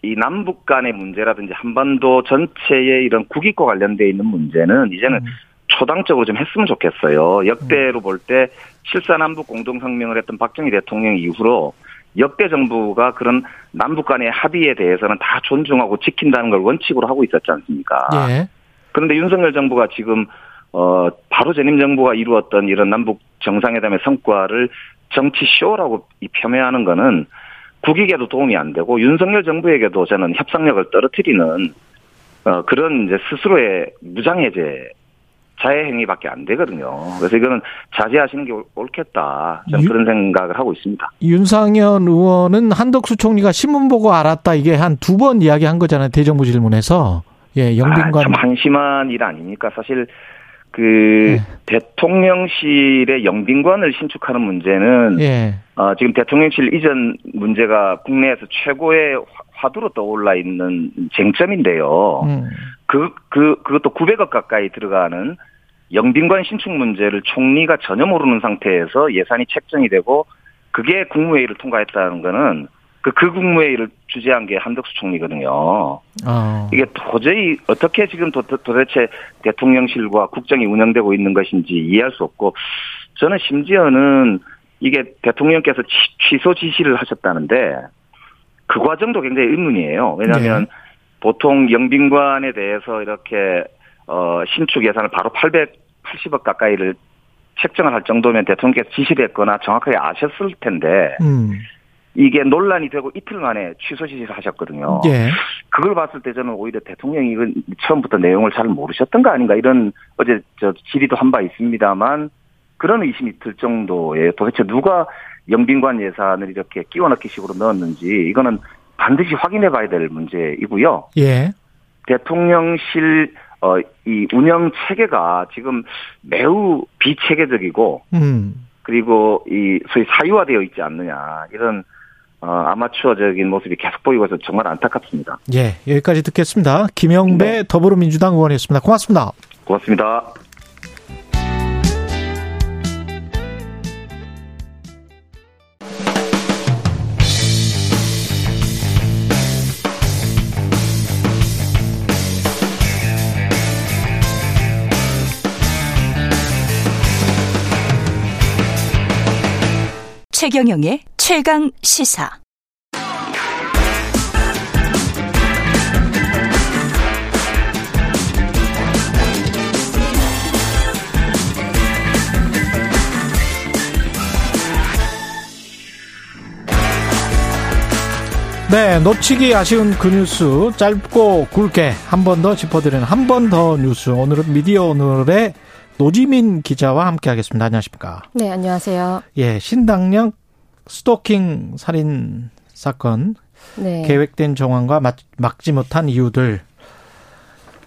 이 남북 간의 문제라든지 한반도 전체의 이런 국익과 관련돼 있는 문제는 이제는 초당적으로 좀 했으면 좋겠어요. 역대로 볼때 7사 남북 공동성명을 했던 박정희 대통령 이후로 역대 정부가 그런 남북 간의 합의에 대해서는 다 존중하고 지킨다는 걸 원칙으로 하고 있었지 않습니까? 예. 그런데 윤석열 정부가 지금 어 바로 전임 정부가 이루었던 이런 남북 정상회담의 성과를 정치 쇼라고 이 폄훼하는 거는 국익에도 도움이 안 되고 윤석열 정부에게도 저는 협상력을 떨어뜨리는 어 그런 이제 스스로의 무장해제 자해 행위밖에 안 되거든요. 그래서 이거는 자제하시는 게 옳- 옳겠다. 저는 유- 그런 생각을 하고 있습니다. 윤상현 의원은 한덕수 총리가 신문 보고 알았다 이게 한 두 번 이야기한 거잖아요. 대정부 질문에서. 예, 영빈관. 아, 참 한심한 일 아닙니까? 사실 그 대통령실의 영빈관을 신축하는 문제는 예. 어, 지금 대통령실 이전 문제가 국내에서 최고의 화- 화두로 떠올라 있는 쟁점인데요. 음. 그, 그, 그것도 900억 가까이 들어가는 영빈관 신축 문제를 총리가 전혀 모르는 상태에서 예산이 책정이 되고 그게 국무회의를 통과했다는 거는 그, 그 국무회의를 주재한 게 한덕수 총리거든요. 어. 이게 도저히 어떻게 지금 도, 도대체 대통령실과 국정이 운영되고 있는 것인지 이해할 수 없고 저는 심지어는 이게 대통령께서 취, 취소 지시를 하셨다는데 그 과정도 굉장히 의문이에요. 왜냐하면 보통 영빈관에 대해서 이렇게 어 신축 예산을 바로 880억 가까이를 책정을 할 정도면 대통령께서 지시를 했거나 정확하게 아셨을 텐데 음. 이게 논란이 되고 이틀 만에 취소 지시를 하셨거든요. 예. 그걸 봤을 때 저는 오히려 대통령이 이건 처음부터 내용을 잘 모르셨던 거 아닌가 이런 어제 저 질의도 한 바 있습니다만 그런 의심이 들 정도에 도대체 누가 영빈관 예산을 이렇게 끼워 넣기 식으로 넣었는지 이거는 반드시 확인해 봐야 될 문제이고요. 예. 대통령실 어, 이 운영 체계가 지금 매우 비체계적이고 음. 그리고 이 소위 사유화되어 있지 않느냐 이런 어, 아마추어적인 모습이 계속 보이고 있어서 정말 안타깝습니다. 예. 여기까지 듣겠습니다. 김영배 더불어민주당 의원이었습니다. 고맙습니다. 고맙습니다. 최경영의 최강 시사. 네, 놓치기 아쉬운 그 뉴스 짧고 굵게 한 번 더 짚어드리는 한 번 더 뉴스. 오늘은 미디어 오늘의 노지민 기자와 함께 하겠습니다. 안녕하십니까? 네, 안녕하세요. 예, 신당역 스토킹 살인 사건 네. 계획된 정황과 막, 막지 못한 이유들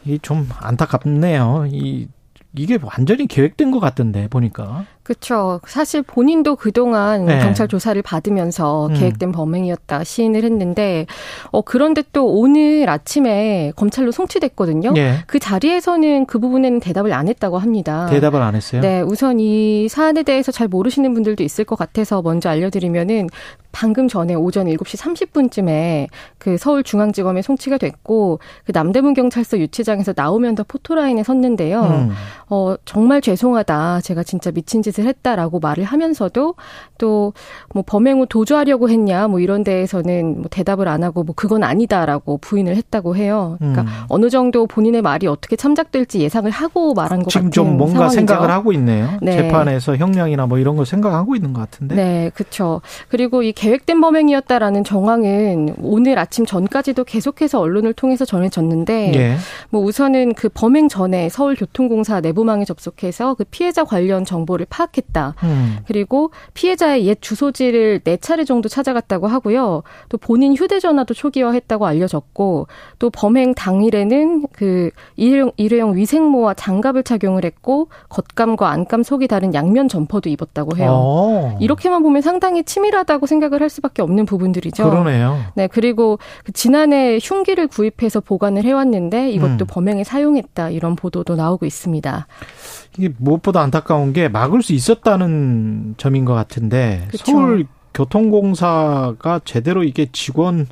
이 좀 안타깝네요. 이 이게 완전히 계획된 것 같던데 보니까. 그렇죠. 사실 본인도 그동안 네. 경찰 조사를 받으면서 음. 계획된 범행이었다 시인을 했는데 어 그런데 또 오늘 아침에 검찰로 송치됐거든요. 예. 그 자리에서는 그 부분에는 대답을 안 했다고 합니다. 대답을 안 했어요. 네, 우선 이 사안에 대해서 잘 모르시는 분들도 있을 것 같아서 먼저 알려드리면은 방금 전에 오전 7시 30분쯤에 그 서울중앙지검에 송치가 됐고 그 남대문 경찰서 유치장에서 나오면서 포토라인에 섰는데요. 음. 어, 정말 죄송하다. 제가 진짜 미친 짓을 했다라고 말을 하면서도 또 뭐 범행 후 도주하려고 했냐 뭐 이런 데에서는 뭐 대답을 안 하고 뭐 그건 아니다라고 부인을 했다고 해요. 그러니까 음. 어느 정도 본인의 말이 어떻게 참작될지 예상을 하고 말한 것 지금 같은 좀 뭔가 상황이죠. 생각을 하고 있네요. 네. 재판에서 형량이나 뭐 이런 거 생각하고 있는 것 같은데. 네, 그렇죠. 그리고 이 계획된 범행이었다라는 정황은 오늘 아침 전까지도 계속해서 언론을 통해서 전해졌는데 예. 뭐 우선은 그 범행 전에 서울교통공사 내부망에 접속해서 그 피해자 관련 정보를 파악했다. 음. 그리고 피해자 의 옛 주소지를 네 차례 정도 찾아갔다고 하고요. 또 본인 휴대전화도 초기화했다고 알려졌고 또 범행 당일에는 그 일회용, 일회용 위생모와 장갑을 착용을 했고 겉감과 안감 속이 다른 양면 점퍼도 입었다고 해요. 어. 이렇게만 보면 상당히 치밀하다고 생각을 할 수밖에 없는 부분들이죠. 그러네요. 네, 그리고 그 지난해 흉기를 구입해서 보관을 해왔는데 이것도 음. 범행에 사용했다 이런 보도도 나오고 있습니다. 이게 무엇보다 안타까운 게 막을 수 있었다는 점인 것 같은데 그쵸. 서울 교통공사가 제대로 이게 직원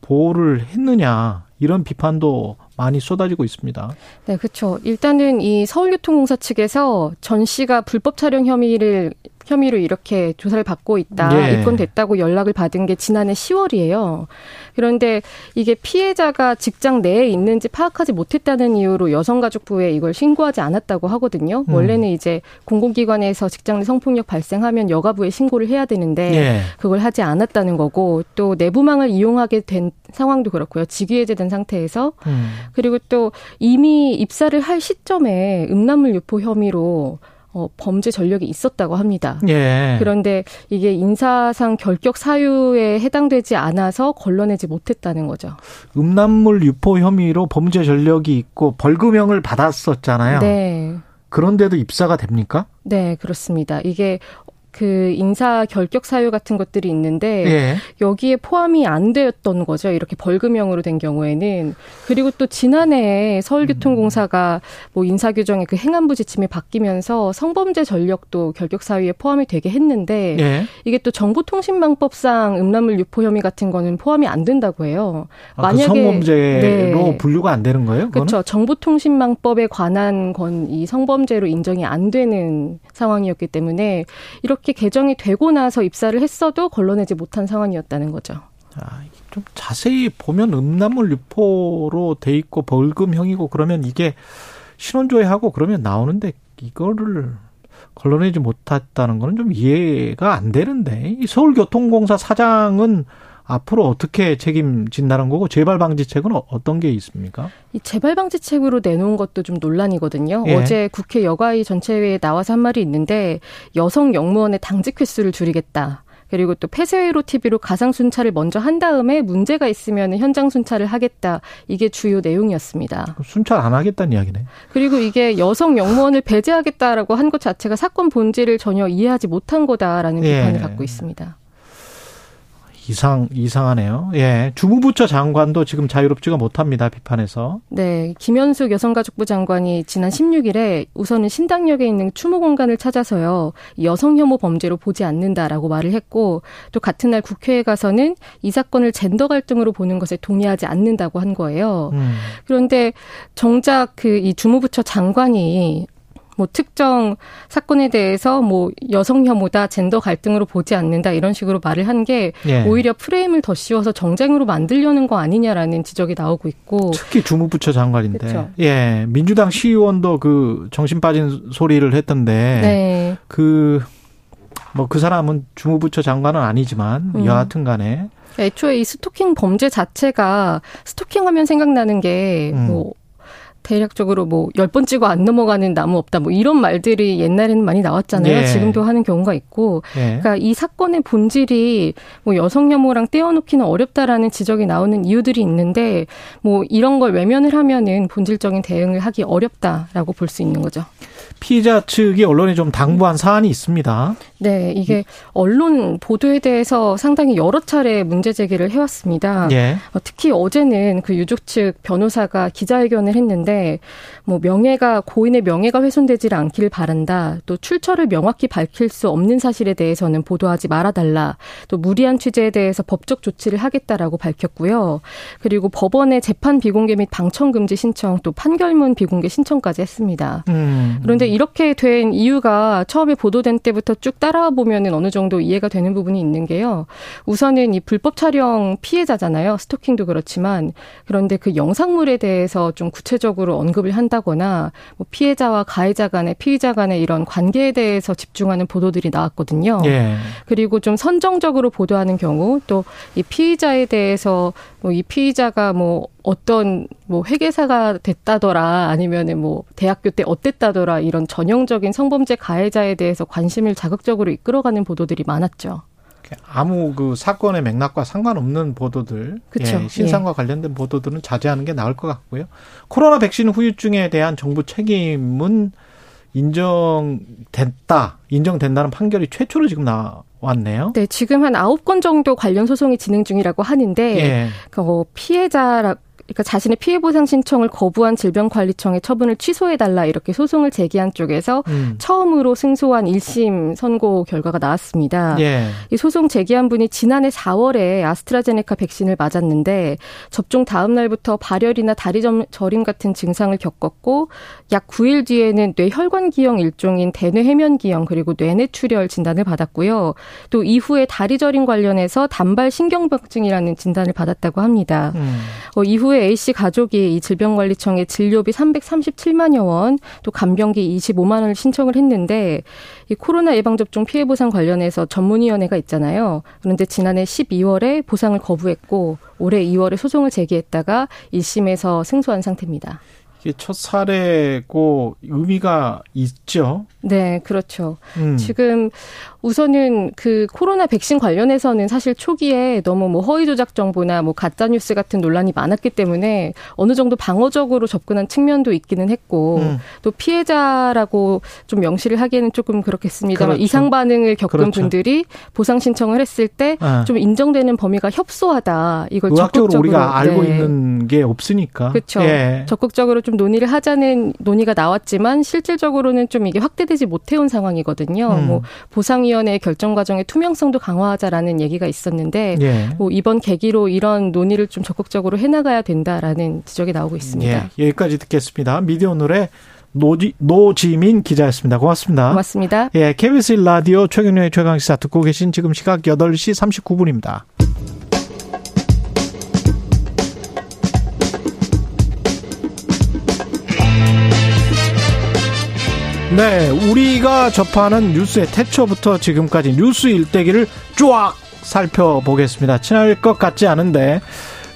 보호를 했느냐 이런 비판도 많이 쏟아지고 있습니다. 네, 그렇죠. 일단은 이 서울교통공사 측에서 전 씨가 불법 촬영 혐의를 혐의로 이렇게 조사를 받고 있다, 예. 입건됐다고 연락을 받은 게 지난해 10월이에요. 그런데 이게 피해자가 직장 내에 있는지 파악하지 못했다는 이유로 여성가족부에 이걸 신고하지 않았다고 하거든요. 음. 원래는 이제 공공기관에서 직장 내 성폭력 발생하면 여가부에 신고를 해야 되는데 예. 그걸 하지 않았다는 거고 또 내부망을 이용하게 된 상황도 그렇고요. 직위해제된 상태에서 음. 그리고 또 이미 입사를 할 시점에 음란물 유포 혐의로 어, 범죄 전력이 있었다고 합니다. 예. 그런데 이게 인사상 결격 사유에 해당되지 않아서 걸러내지 못했다는 거죠. 음란물 유포 혐의로 범죄 전력이 있고 벌금형을 받았었잖아요. 네. 그런데도 입사가 됩니까? 네, 그렇습니다. 이게 그 인사 결격 사유 같은 것들이 있는데 예. 여기에 포함이 안 되었던 거죠. 이렇게 벌금형으로 된 경우에는 그리고 또 지난해 서울교통공사가 뭐 인사 규정의 그 행안부 지침이 바뀌면서 성범죄 전력도 결격 사유에 포함이 되게 했는데 예. 이게 또 정보통신망법상 음란물 유포 혐의 같은 거는 포함이 안 된다고 해요. 아, 그 만약에 그 성범죄로 네. 분류가 안 되는 거예요? 그렇죠. 정보통신망법에 관한 건 이 성범죄로 인정이 안 되는 상황이었기 때문에 이렇게 이렇게 개정이 되고 나서 입사를 했어도 걸러내지 못한 상황이었다는 거죠. 아, 좀 자세히 보면 음란물 유포로 돼 있고 벌금형이고 그러면 이게 신원조회하고 그러면 나오는데 이거를 걸러내지 못했다는 거는 좀 이해가 안 되는데 이 서울교통공사 사장은 앞으로 어떻게 책임진다는 거고 재발 방지책은 어, 어떤 게 있습니까? 이 재발 방지책으로 내놓은 것도 좀 논란이거든요. 예. 어제 국회 여가위 전체회에 나와서 한 말이 있는데 여성 영무원의 당직 횟수를 줄이겠다. 그리고 또 폐쇄회로 TV로 가상 순찰을 먼저 한 다음에 문제가 있으면 현장 순찰을 하겠다. 이게 주요 내용이었습니다. 순찰 안 하겠다는 이야기네. 그리고 이게 여성 영무원을 배제하겠다라고 한 것 자체가 사건 본질을 전혀 이해하지 못한 거다라는 예. 비판을 받고 있습니다. 이상 이상하네요. 예, 주무부처 장관도 지금 자유롭지가 못합니다. 비판에서. 네, 김현숙 여성가족부 장관이 지난 16일에 우선은 신당역에 있는 추모 공간을 찾아서요 여성 혐오 범죄로 보지 않는다라고 말을 했고 또 같은 날 국회에 가서는 이 사건을 젠더 갈등으로 보는 것에 동의하지 않는다고 한 거예요. 음. 그런데 정작 그 이 주무부처 장관이 뭐 특정 사건에 대해서 뭐 여성 혐오다, 젠더 갈등으로 보지 않는다 이런 식으로 말을 한게 예. 오히려 프레임을 더 씌워서 정쟁으로 만들려는 거 아니냐라는 지적이 나오고 있고 특히 주무부처 장관인데 그쵸. 예 민주당 시의원도 그 정신 빠진 소리를 했던데 네. 그 뭐 그 사람은 주무부처 장관은 아니지만 음. 여하튼간에 애초에 이 스토킹 범죄 자체가 스토킹하면 생각나는 게뭐 음. 대략적으로 뭐 열 번 찍어 안 넘어가는 나무 없다 뭐 이런 말들이 옛날에는 많이 나왔잖아요. 예. 지금도 하는 경우가 있고. 예. 그러니까 이 사건의 본질이 뭐 여성 혐오랑 떼어놓기는 어렵다라는 지적이 나오는 이유들이 있는데 뭐 이런 걸 외면을 하면은 본질적인 대응을 하기 어렵다라고 볼 수 있는 거죠. 피의자 측이 언론에 좀 당부한 사안이 있습니다. 네, 이게 언론 보도에 대해서 상당히 여러 차례 문제 제기를 해왔습니다. 예. 어, 특히 어제는 그 유족 측 변호사가 기자회견을 했는데 뭐 명예가 고인의 명예가 훼손되지 않기를 바란다. 또 출처를 명확히 밝힐 수 없는 사실에 대해서는 보도하지 말아달라. 또 무리한 취재에 대해서 법적 조치를 하겠다라고 밝혔고요. 그리고 법원의 재판 비공개 및 방청 금지 신청 또 판결문 비공개 신청까지 했습니다. 음. 그런데 이렇게 된 이유가 처음에 보도된 때부터 쭉 따라와 보면은 어느 정도 이해가 되는 부분이 있는 게요. 우선은 이 불법 촬영 피해자잖아요. 스토킹도 그렇지만 그런데 그 영상물에 대해서 좀 구체적으로 언급을 한다거나 뭐 피해자와 가해자 간의 피의자 간의 이런 관계에 대해서 집중하는 보도들이 나왔거든요. 예. 그리고 좀 선정적으로 보도하는 경우 또 이 피의자에 대해서 뭐 이 피의자가 뭐 어떤 뭐 회계사가 됐다더라 아니면은 뭐 대학교 때 어땠다더라 이런 전형적인 성범죄 가해자에 대해서 관심을 자극적으로 이끌어가는 보도들이 많았죠. 아무 그 사건의 맥락과 상관없는 보도들, 그쵸. 예, 신상과 예. 관련된 보도들은 자제하는 게 나을 것 같고요. 코로나 백신 후유증에 대한 정부 책임은 인정됐다, 인정된다는 판결이 최초로 지금 나왔네요. 네, 지금 한 아홉 건 정도 관련 소송이 진행 중이라고 하는데, 예. 그뭐 피해자 그러니까 자신의 피해 보상 신청을 거부한 질병관리청의 처분을 취소해 달라 이렇게 소송을 제기한 쪽에서 음. 처음으로 승소한 1심 선고 결과가 나왔습니다. 예. 이 소송 제기한 분이 지난해 4월에 아스트라제네카 백신을 맞았는데 접종 다음 날부터 발열이나 다리 저림 같은 증상을 겪었고 약 9일 뒤에는 뇌혈관 기형 일종인 대뇌 해면 기형 그리고 뇌내 출혈 진단을 받았고요. 또 이후에 다리 저림 관련해서 단발 신경병증이라는 진단을 받았다고 합니다. 음. 어, 이후에 A 씨 가족이 이 질병관리청에 진료비 337만여 원, 또 간병기 25만 원을 신청을 했는데 이 코로나 예방 접종 피해 보상 관련해서 전문위원회가 있잖아요. 그런데 지난해 12월에 보상을 거부했고 올해 2월에 소송을 제기했다가 1심에서 승소한 상태입니다. 이게 첫 사례고 의미가 있죠. 네, 그렇죠. 음. 지금 우선은 그 코로나 백신 관련해서는 사실 초기에 너무 뭐 허위 조작 정보나 뭐 가짜 뉴스 같은 논란이 많았기 때문에 어느 정도 방어적으로 접근한 측면도 있기는 했고 음. 또 피해자라고 좀 명시를 하기에는 조금 그렇겠습니다만 그렇죠. 이상 반응을 겪은 그렇죠. 분들이 보상 신청을 했을 때좀 네. 인정되는 범위가 협소하다. 이걸 적극적으로 우리가 알고 네. 있는 게 없으니까. 그렇죠. 예. 적극적으로 좀 논의를 하자는 논의가 나왔지만 실질적으로는 좀 이게 확대되지 못해온 상황이거든요. 음. 뭐 보상 위 원회 결정 과정의 투명성도 강화하자라는 얘기가 있었는데 예. 뭐 이번 계기로 이런 논의를 좀 적극적으로 해나가야 된다라는 지적이 나오고 있습니다. 예. 여기까지 듣겠습니다. 미디어 노래 노지, 노지민 기자였습니다. 고맙습니다. 고맙습니다. 예, KBS 라디오 최경련의 최강시사 듣고 계신 지금 시각 8시 39분입니다. 네, 우리가 접하는 뉴스의 태초부터 지금까지 뉴스 일대기를 쫙 살펴보겠습니다. 친할 것 같지 않은데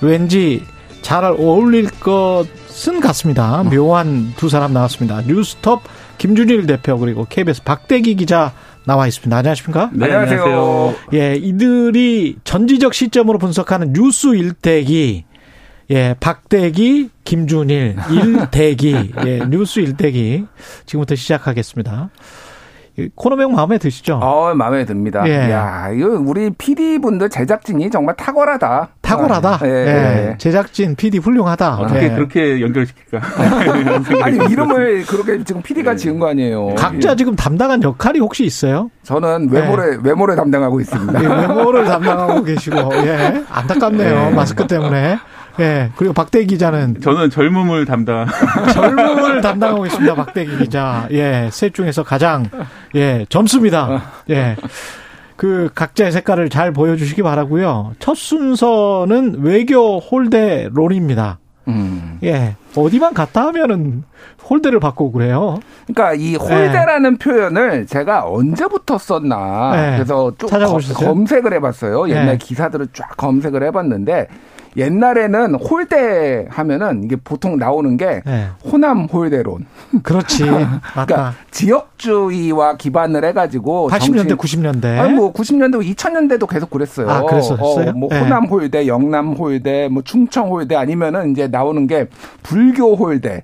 왠지 잘 어울릴 것은 같습니다. 묘한 두 사람 나왔습니다. 뉴스톱 김준일 대표 그리고 KBS 박대기 기자 나와 있습니다. 안녕하십니까? 네, 안녕하세요. 예, 이들이 전지적 시점으로 분석하는 뉴스 일대기 예, 박대기, 김준일, 일대기, 예, 뉴스 일대기. 지금부터 시작하겠습니다. 코너명 마음에 드시죠? 어, 마음에 듭니다. 예. 야, 이거 우리 PD 분들 제작진이 정말 탁월하다. 탁월하다. 예. 예. 제작진 PD 훌륭하다. 어떻게 예. 그렇게 연결시킬까? 아니 이름을 그렇게 지금 PD가 지은 거 아니에요. 각자 지금 담당한 역할이 혹시 있어요? 저는 외모를 외모를 담당하고 있습니다. 예, 외모를 담당하고 계시고, 예, 안타깝네요 마스크 때문에. 예. 그리고 박대 기자는 저는 젊음을 담당. 젊음을 담당하고 있습니다. 박대기 기자. 예. 셋 중에서 가장 예, 젊습니다. 예. 그 각자의 색깔을 잘 보여주시기 바라고요. 첫 순서는 외교 홀대 롤입니다. 음. 예. 어디만 갔다 하면은 홀대를 받고 그래요. 그러니까 이 홀대라는 네. 표현을 제가 언제부터 썼나. 네. 그래서 쭉 검색을 해봤어요. 옛날 네. 기사들을 쫙 검색을 해봤는데 옛날에는 홀대 하면은 이게 보통 나오는 게 네. 호남 홀대론. 그렇지. 그러니까 지역주의와 기반을 해가지고 80년대, 90년대. 아니 뭐 90년대, 2000년대도 계속 그랬어요. 아, 그랬었어요. 어, 뭐 네. 호남 홀대, 영남 홀대, 뭐 충청 홀대 아니면은 이제 나오는 게 불교 홀대.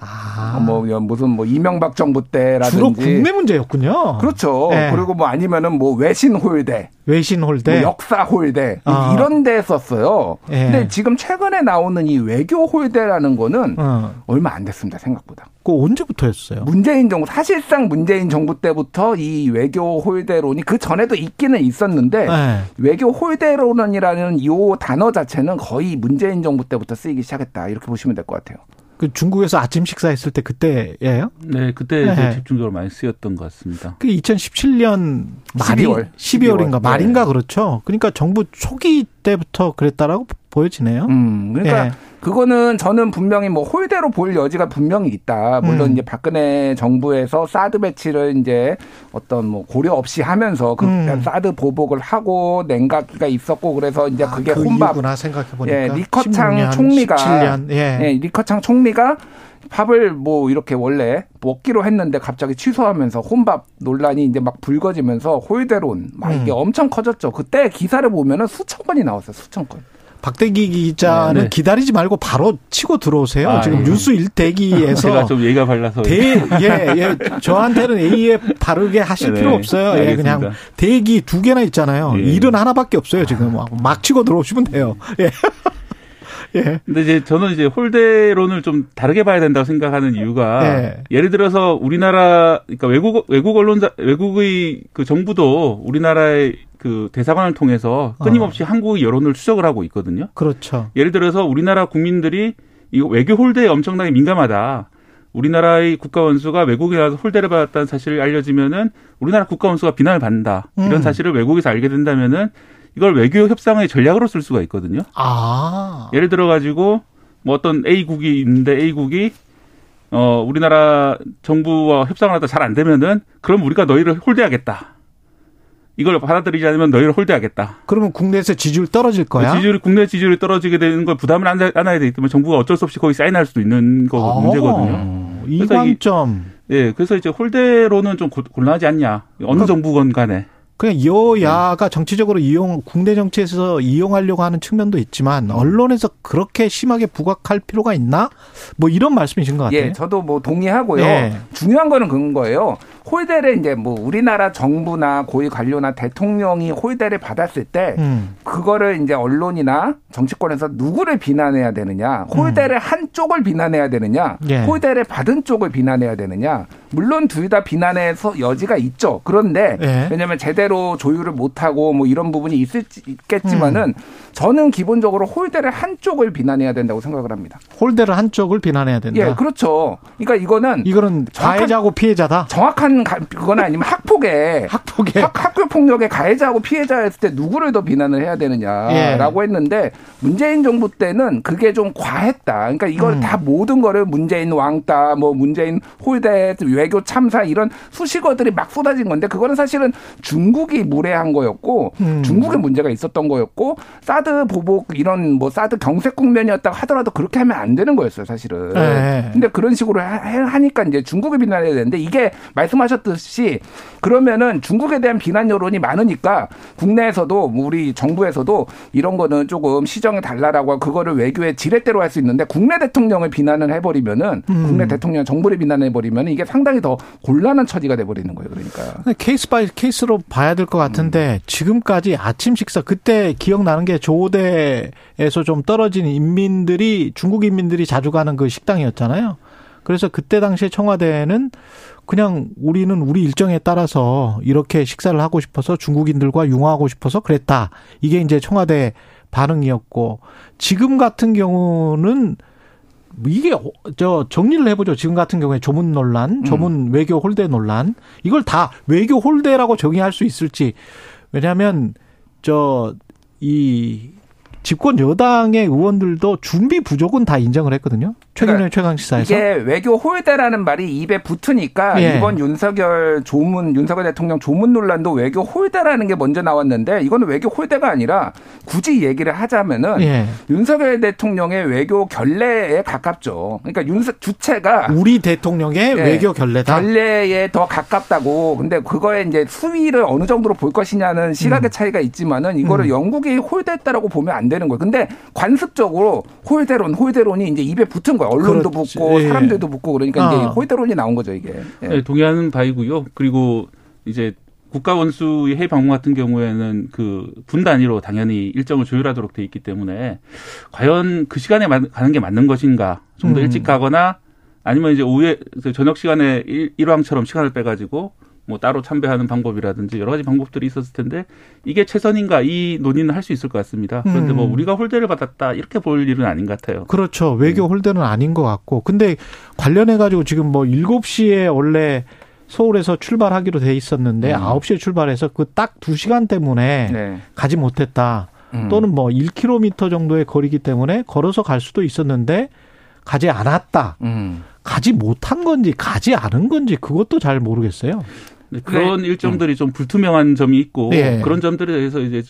아. 뭐 무슨 뭐 이명박 정부 때라든지 주로 국내 문제였군요. 그렇죠. 네. 그리고 뭐 아니면은 뭐 외신 홀대, 외신 홀대, 뭐 역사 홀대 아. 이런 데 썼어요. 네. 근데 지금 최근에 나오는 이 외교 홀대라는 거는 어. 얼마 안 됐습니다 생각보다. 그 언제부터였어요? 문재인 정부 사실상 문재인 정부 때부터 이 외교 홀대론이 그 전에도 있기는 있었는데 네. 외교 홀대론이라는 이 단어 자체는 거의 문재인 정부 때부터 쓰이기 시작했다 이렇게 보시면 될 것 같아요. 그 중국에서 아침 식사했을 때 그때예요? 네, 그때 네. 집중적으로 많이 쓰였던 것 같습니다. 그 2017년 말이 12월, 12월인가 12월. 말인가 네. 그렇죠. 그러니까 정부 초기 때부터 그랬다라고 보여지네요. 음, 그러니까 네. 그거는 저는 분명히 뭐 홀대로 볼 여지가 분명히 있다. 물론 음. 이제 박근혜 정부에서 사드 배치를 이제 어떤 뭐 고려 없이 하면서 그 음. 사드 보복을 하고 냉각기가 있었고 그래서 이제 아, 그게 그 혼밥. 생각해 보니까. 예, 리커창 16년, 총리가 17년. 예. 예, 리커창 총리가 밥을 뭐 이렇게 원래 먹기로 했는데 갑자기 취소하면서 혼밥 논란이 이제 막 불거지면서 홀대론 막 이게 음. 엄청 커졌죠. 그때 기사를 보면은 수천 건이 나왔어요. 수천 건. 박대기 기자는 네, 네. 기다리지 말고 바로 치고 들어오세요. 아, 지금 예. 뉴스 일대기에서 제가 좀 예가 발라서 대, 예, 예. 저한테는 A에 바르게 하실 네, 필요 없어요. 예, 그냥 대기 두 개나 있잖아요. 예. 일은 하나밖에 없어요. 지금 막 치고 들어오시면 돼요. 예. 예. 근데 이제 저는 이제 홀대론을 좀 다르게 봐야 된다고 생각하는 이유가 예. 예를 들어서 우리나라 그러니까 외국 외국 언론자 외국의 그 정부도 우리나라의 그 대사관을 통해서 끊임없이 어. 한국의 여론을 추적을 하고 있거든요. 그렇죠. 예를 들어서 우리나라 국민들이 이거 외교 홀대에 엄청나게 민감하다. 우리나라의 국가 원수가 외국에 가서 홀대를 받았다는 사실이 알려지면은 우리나라 국가 원수가 비난을 받는다. 이런 음. 사실을 외국에서 알게 된다면은 이걸 외교 협상의 전략으로 쓸 수가 있거든요. 아. 예를 들어 가지고 뭐 어떤 A국이 있는데 A국이 어 우리나라 정부와 협상을 하다 잘 안 되면은 그럼 우리가 너희를 홀대하겠다. 이걸 받아들이지 않으면 너희를 홀대하겠다. 그러면 국내에서 지지율 떨어질 거야? 지지율이 국내 지지율이 떨어지게 되는 걸 부담을 안아야 되기 때문에 정부가 어쩔 수 없이 거기 사인할 수도 있는 거 아, 문제거든요. 이 관점. 예, 그래서 이제 홀대로는 좀 곤란하지 않냐. 어느 그러니까, 정부건 간에. 그냥 여야가 정치적으로 이용 국내 정치에서 이용하려고 하는 측면도 있지만 언론에서 그렇게 심하게 부각할 필요가 있나? 뭐 이런 말씀이신 것 같아요. 예, 저도 뭐 동의하고요. 예. 중요한 거는 그런 거예요. 홀대를 이제 뭐 우리나라 정부나 고위 관료나 대통령이 홀대를 받았을 때 음. 그거를 이제 언론이나 정치권에서 누구를 비난해야 되느냐, 홀대를 음. 한 쪽을 비난해야 되느냐, 예. 홀대를 받은 쪽을 비난해야 되느냐. 물론 둘 다 비난에서 여지가 있죠. 그런데 예. 왜냐하면 제대로 조율을 못하고 뭐 이런 부분이 있을 있겠지만은 음. 저는 기본적으로 홀대를 한 쪽을 비난해야 된다고 생각을 합니다. 홀대를 한 쪽을 비난해야 된다. 예, 그렇죠. 그러니까 이거는 이거는 가해자고 피해자다. 정확한 그거나 아니면 학폭에 학폭에 학, 학교 폭력의 가해자하고 피해자였을 때 누구를 더 비난을 해야 되느냐라고 예. 했는데 문재인 정부 때는 그게 좀 과했다. 그러니까 이걸 음. 다 모든 거를 문재인 왕따, 뭐 문재인 홀대, 외교 참사 이런 수식어들이 막 쏟아진 건데 그거는 사실은 중국이 무례한 거였고 음. 중국의 문제가 있었던 거였고 사드 보복 이런 뭐 사드 경색 국면이었다고 하더라도 그렇게 하면 안 되는 거였어요, 사실은. 네. 근데 그런 식으로 하니까 이제 중국을 비난해야 되는데 이게 말씀하 셨듯이 그러면은 중국에 대한 비난 여론이 많으니까 국내에서도 뭐 우리 정부에서도 이런 거는 조금 시정해 달라라고 그거를 외교의 지렛대로 할 수 있는데 국내 대통령을 비난을 해버리면은 음. 국내 대통령 정부를 비난해버리면 이게 상당히 더 곤란한 처지가 돼버리는 거예요. 그러니까 case by case로 봐야 될 것 같은데 음. 지금까지 아침 식사 그때 기억나는 게 조대에서 좀 떨어진 인민들이 중국 인민들이 자주 가는 그 식당이었잖아요. 그래서 그때 당시에 청와대는 그냥 우리는 우리 일정에 따라서 이렇게 식사를 하고 싶어서 중국인들과 융화하고 싶어서 그랬다. 이게 이제 청와대 반응이었고 지금 같은 경우는 이게 저 정리를 해보죠. 지금 같은 경우에 조문 논란, 조문 음. 외교 홀대 논란 이걸 다 외교 홀대라고 정의할 수 있을지 왜냐하면 저 이 집권 여당의 의원들도 준비 부족은 다 인정을 했거든요. 최근에 그러니까 최강 시사에서 이게 외교 홀대라는 말이 입에 붙으니까 예. 이번 윤석열 조문 윤석열 대통령 조문 논란도 외교 홀대라는 게 먼저 나왔는데 이거는 외교 홀대가 아니라 굳이 얘기를 하자면은 예. 윤석열 대통령의 외교 결례에 가깝죠. 그러니까 윤석 주체가 우리 대통령의 예. 외교 결례다. 결례에 더 가깝다고. 근데 그거에 이제 수위를 어느 정도로 볼 것이냐는 시각의 음. 차이가 있지만은 이거를 음. 영국이 홀대했다라고 보면 안 되는 거예요. 근데 관습적으로 홀대론 홀대론이 이제 입에 붙은 거예요. 언론도 그렇지. 붙고 예. 사람들도 붙고 그러니까 아. 이제 호이대론이 나온 거죠 이게. 예. 네, 동의하는 바이고요. 그리고 이제 국가 원수의 해외 방문 같은 경우에는 그 분 단위로 당연히 일정을 조율하도록 돼 있기 때문에 과연 그 시간에 가는 게 맞는 것인가 좀더 음. 일찍 가거나 아니면 이제 오후에 저녁 시간에 일왕처럼 시간을 빼가지고 뭐 따로 참배하는 방법이라든지 여러 가지 방법들이 있었을 텐데 이게 최선인가 이 논의는 할 수 있을 것 같습니다. 그런데 뭐 음. 뭐 우리가 홀대를 받았다 이렇게 볼 일은 아닌 것 같아요. 그렇죠. 외교 음. 홀대는 아닌 것 같고. 근데 관련해 가지고 지금 뭐 7시에 원래 서울에서 출발하기로 돼 있었는데 음. 9시에 출발해서 그 딱 2시간 때문에 네. 가지 못했다. 음. 또는 뭐 1km 정도의 거리기 때문에 걸어서 갈 수도 있었는데 가지 않았다. 음. 가지 못한 건지 가지 않은 건지 그것도 잘 모르겠어요. 네, 그런 네. 일정들이 좀 불투명한 점이 있고 네. 그런 점들에 대해서 이제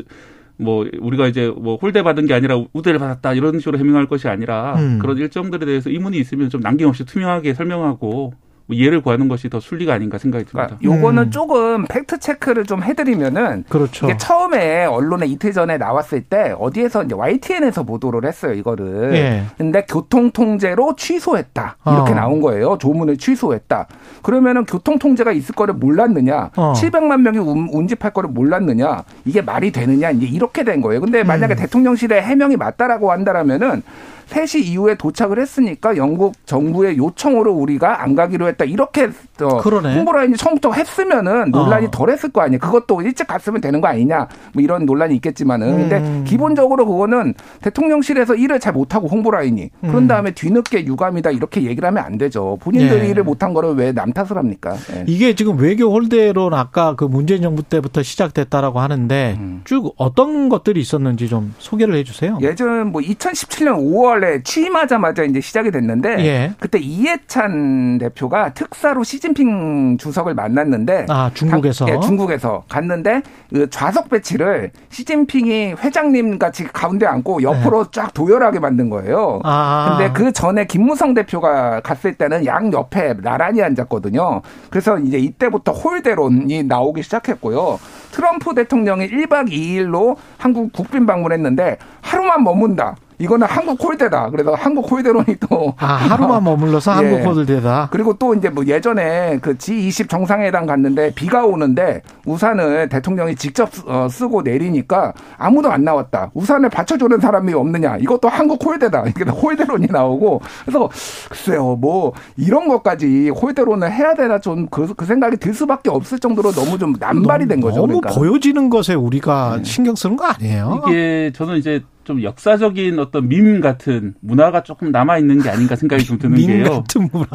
뭐 우리가 이제 뭐 홀대 받은 게 아니라 우대를 받았다 이런 식으로 해명할 것이 아니라 음. 그런 일정들에 대해서 의문이 있으면 좀 남김없이 투명하게 설명하고 뭐 이해를 구하는 것이 더 순리가 아닌가 생각이 듭니다. 그러니까 요거는 음. 조금 팩트 체크를 좀 해드리면은 그렇죠. 이게 처음에 언론에 이틀 전에 나왔을 때 어디에서 이제 YTN에서 보도를 했어요 이거를. 예. 근데 교통 통제로 취소했다 이렇게 어. 나온 거예요. 조문을 취소했다. 그러면은 교통 통제가 있을 거를 몰랐느냐? 어. 700만 명이 운집할 거를 몰랐느냐? 이게 말이 되느냐? 이제 이렇게 된 거예요. 근데 만약에 음. 대통령실의 해명이 맞다라고 한다라면은 3시 이후에 도착을 했으니까 영국 정부의 요청으로 우리가 안 가기로 했다. 이렇게 어, 홍보라인이 처음부터 했으면은 논란이 어. 덜했을 거 아니에요. 그것도 일찍 갔으면 되는 거 아니냐. 뭐 이런 논란이 있겠지만은. 음. 근데 기본적으로 그거는 대통령실에서 일을 잘 못하고 홍보라인이 그런 음. 다음에 뒤늦게 유감이다 이렇게 얘기를 하면 안 되죠. 본인들이 예. 일을 못한 거를 왜 남 탓을 합니까? 예. 이게 지금 외교 홀대론 아까 그 문재인 정부 때부터 시작됐다라고 하는데 음. 쭉 어떤 것들이 있었는지 좀 소개를 해 주세요. 예전 뭐 2017년 5월 원래 취임하자마자 이제 시작이 됐는데 예. 그때 이해찬 대표가 특사로 시진핑 주석을 만났는데 아 중국에서 당, 예, 중국에서 갔는데 그 좌석 배치를 시진핑이 회장님 같이 가운데 앉고 옆으로 네. 쫙 도열하게 만든 거예요. 아. 근데 그 전에 김무성 대표가 갔을 때는 양 옆에 나란히 앉았거든요. 그래서 이제 이때부터 홀대론이 나오기 시작했고요. 트럼프 대통령이 1박 2일로 한국 국빈 방문했는데 하루만 머문다. 이거는 한국 홀대다. 그래서 한국 홀대론이 또 아, 하루만 머물러서 예. 한국 홀대다. 그리고 또 이제 뭐 예전에 그 G20 정상회담 갔는데 비가 오는데 우산을 대통령이 직접 어, 쓰고 내리니까 아무도 안 나왔다. 우산을 받쳐주는 사람이 없느냐. 이것도 한국 홀대다. 이게 홀대론이 나오고 그래서 글쎄요 뭐 이런 것까지 홀대론을 해야 되나 좀그 그 생각이 들 수밖에 없을 정도로 너무 좀 남발이 된 거죠. 너무 그러니까. 보여지는 것에 우리가 네. 신경 쓰는 거 아니에요? 이게 저는 이제 좀 역사적인 어떤 밈 같은 문화가 조금 남아 있는 게 아닌가 생각이 좀 드는 게요.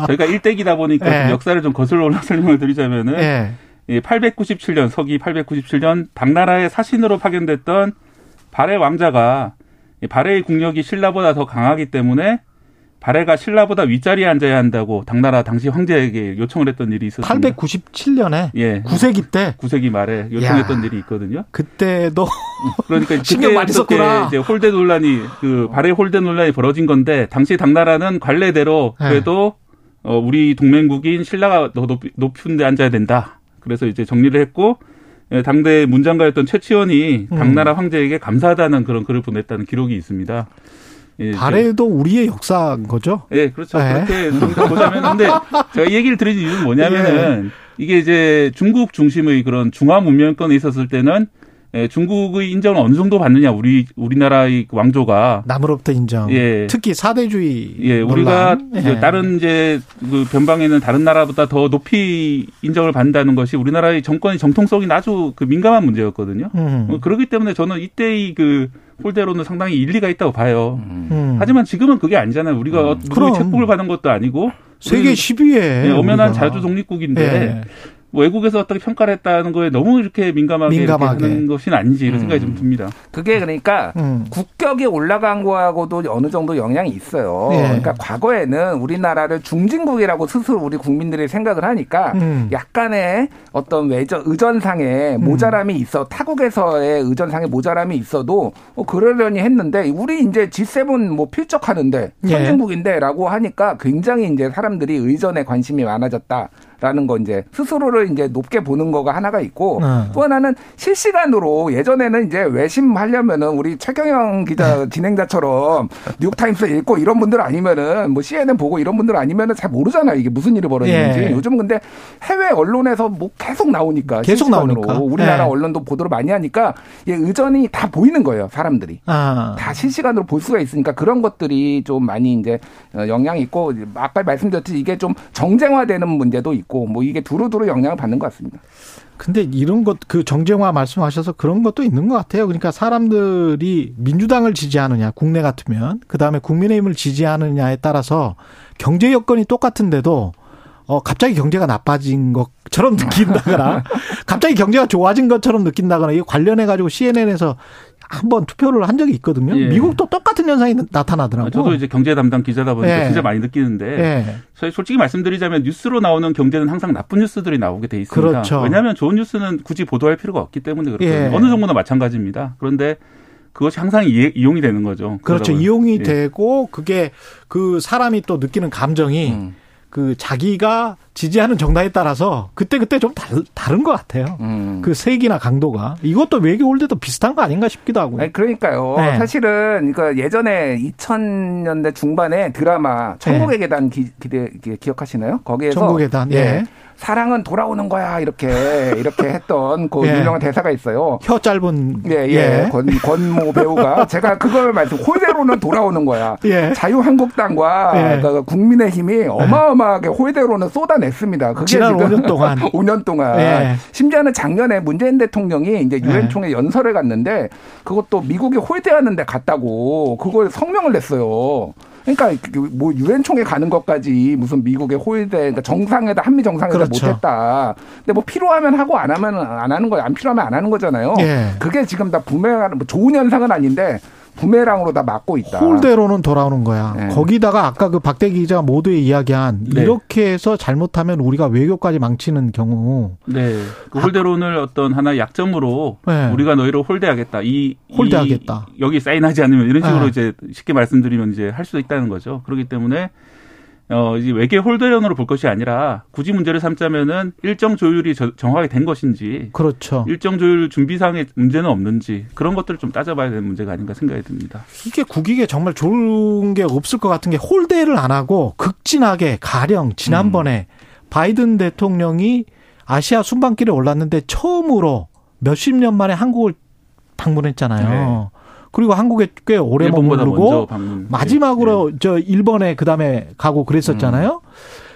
저희가 일대기다 보니까 네. 좀 역사를 좀 거슬러 올라 설명을 드리자면은 네. 897년 서기 897년 당나라의 사신으로 파견됐던 발해 왕자가 발해의 국력이 신라보다 더 강하기 때문에 발해가 신라보다 윗자리에 앉아야 한다고 당나라 당시 황제에게 요청을 했던 일이 있었습니다. 897년에 예. 9세기 때 9세기 말에 요청했던 야. 일이 있거든요. 그때도 그러니까 신경 많이 썼구나. 이제 홀대 논란이 그 발해 홀대 논란이 벌어진 건데 당시 당나라는 관례대로 네. 그래도 네. 어 우리 동맹국인 신라가 더 높, 높은 데 앉아야 된다. 그래서 이제 정리를 했고 예, 당대 문장가였던 최치원이 음. 당나라 황제에게 감사하다는 그런 글을 보냈다는 기록이 있습니다. 예, 발해도 우리의 역사인 거죠? 예, 그렇죠. 네. 그렇게 보자면 근데 제가 얘기를 드린 이유는 뭐냐면은 예. 이게 이제 중국 중심의 그런 중화 문명권에 있었을 때는 예, 중국의 인정을 어느 정도 받느냐 우리 우리나라의 왕조가 남으로부터 인정. 예. 특히 사대주의. 예, 우리가 예. 다른 이제 그 변방에 있는 다른 나라보다 더 높이 인정을 받는다는 것이 우리나라의 정권의 정통성이 아주 그 민감한 문제였거든요. 음. 어, 그렇기 때문에 저는 이때의 그 홀대로는 상당히 일리가 있다고 봐요. 음. 하지만 지금은 그게 아니잖아요. 우리가 음. 누구의 책복을 받은 것도 아니고 세계 10위에 예, 엄연한 자주 독립국인데 예. 외국에서 어떻게 평가를 했다는 거에 너무 이렇게 민감하게, 민감하게. 하는 것은 아닌지 이런 음. 생각이 좀 듭니다. 그게 그러니까 음. 국격이 올라간 거하고도 어느 정도 영향이 있어요. 예. 그러니까 과거에는 우리나라를 중진국이라고 스스로 우리 국민들이 생각을 하니까 음. 약간의 어떤 외전 의전상의 음. 모자람이 있어 타국에서의 의전상의 모자람이 있어도 뭐 그러려니 했는데 우리 이제 G7 뭐 필적하는데 예. 선진국인데라고 하니까 굉장히 이제 사람들이 의전에 관심이 많아졌다. 라는 거 이제 스스로를 이제 높게 보는 거가 하나가 있고 네. 또 하나는 실시간으로 예전에는 이제 외심하려면은 우리 최경영 기자 네. 진행자처럼 뉴욕타임스 읽고 이런 분들 아니면은 뭐 CNN 보고 이런 분들 아니면은 잘 모르잖아요 이게 무슨 일이 벌어지는지 예. 요즘 근데 해외 언론에서 뭐 계속 나오니까 계속 나오니까 우리나라 예. 언론도 보도를 많이 하니까 예, 의전이 다 보이는 거예요 사람들이 아. 다 실시간으로 볼 수가 있으니까 그런 것들이 좀 많이 이제 어, 영향이 있고 아까 말씀드렸듯이 이게 좀 정쟁화되는 문제도 있고 있고 뭐 이게 두루두루 영향을 받는 것 같습니다. 근데 이런 것 그 정쟁화 말씀하셔서 그런 것도 있는 것 같아요. 그러니까 사람들이 민주당을 지지하느냐 국내 같으면 그 다음에 국민의힘을 지지하느냐에 따라서 경제 여건이 똑같은데도 어 갑자기 경제가 나빠진 것처럼 느낀다거나 갑자기 경제가 좋아진 것처럼 느낀다거나 이게 관련해 가지고 CNN에서 한번 투표를 한 적이 있거든요. 예. 미국도 똑같은 현상이 나타나더라고요. 저도 이제 경제 담당 기자다 보니까 예. 진짜 많이 느끼는데 예. 저희 솔직히 말씀드리자면 뉴스로 나오는 경제는 항상 나쁜 뉴스들이 나오게 돼 있습니다. 그렇죠. 왜냐하면 좋은 뉴스는 굳이 보도할 필요가 없기 때문에 그렇거든요. 예. 어느 정도나 마찬가지입니다. 그런데 그것이 항상 이용이 되는 거죠. 그렇죠. 이용이 예. 되고 그게 그 사람이 또 느끼는 감정이 음. 그 자기가 지지하는 정당에 따라서 그때그때 좀 다르, 다른 것 같아요. 음. 그 색이나 강도가. 이것도 외교 올 때도 비슷한 거 아닌가 싶기도 하고요. 아니, 그러니까요. 네. 사실은 그 예전에 2000년대 중반에 드라마 천국의 네. 계단 기, 기대, 기억하시나요? 거기에서 천국의 계단, 예. 예. 사랑은 돌아오는 거야 이렇게 이렇게 했던 그 예. 유명한 대사가 있어요. 혀 짧은 예, 예. 예. 권, 권모 배우가 제가 그걸 말씀 홀대로는 돌아오는 거야. 예. 자유한국당과 예. 그 국민의힘이 예. 어마어마하게 홀대로는 쏟아냈습니다. 그게 지난 지금 5년 동안 5년 동안 예. 심지어는 작년에 문재인 대통령이 이제 유엔 총회 연설을 갔는데 그것도 미국이 홀대하는데 갔다고 그걸 성명을 냈어요. 그러니까 그뭐 유엔 총회 가는 것까지 무슨 미국의 호의대 그러니까 정상회담 한미 정상회담 그렇죠. 못했다. 근데 뭐 필요하면 하고 안 하면 안 하는 거예요. 안 필요하면 안 하는 거잖아요. 예. 그게 지금 다 부메랑 뭐 좋은 현상은 아닌데 부메랑으로 다 맞고 있다. 홀대로는 돌아오는 거야. 네. 거기다가 아까 그 박대기 기자 모두에 이야기한 네. 이렇게 해서 잘못하면 우리가 외교까지 망치는 경우. 네. 그 홀대론을 어떤 하나의 약점으로 네. 우리가 너희를 홀대하겠다. 이 홀대하겠다. 이, 여기 사인하지 않으면 이런 식으로 네. 이제 쉽게 말씀드리면 이제 할수 있다는 거죠. 그렇기 때문에 어, 이제 외계 홀더연으로 볼 것이 아니라 굳이 문제를 삼자면은 일정 조율이 저, 정확하게 된 것인지. 그렇죠. 일정 조율 준비상의 문제는 없는지 그런 것들을 좀 따져봐야 되는 문제가 아닌가 생각이 듭니다. 이게 국익에 정말 좋은 게 없을 것 같은 게 홀대를 안 하고 극진하게 가령 지난번에 음. 바이든 대통령이 아시아 순방길에 올랐는데 처음으로 몇십 년 만에 한국을 방문했잖아요. 네. 그리고 한국에 꽤 오래 머무르고 마지막으로 네. 저 일본에 그다음에 가고 그랬었잖아요. 음.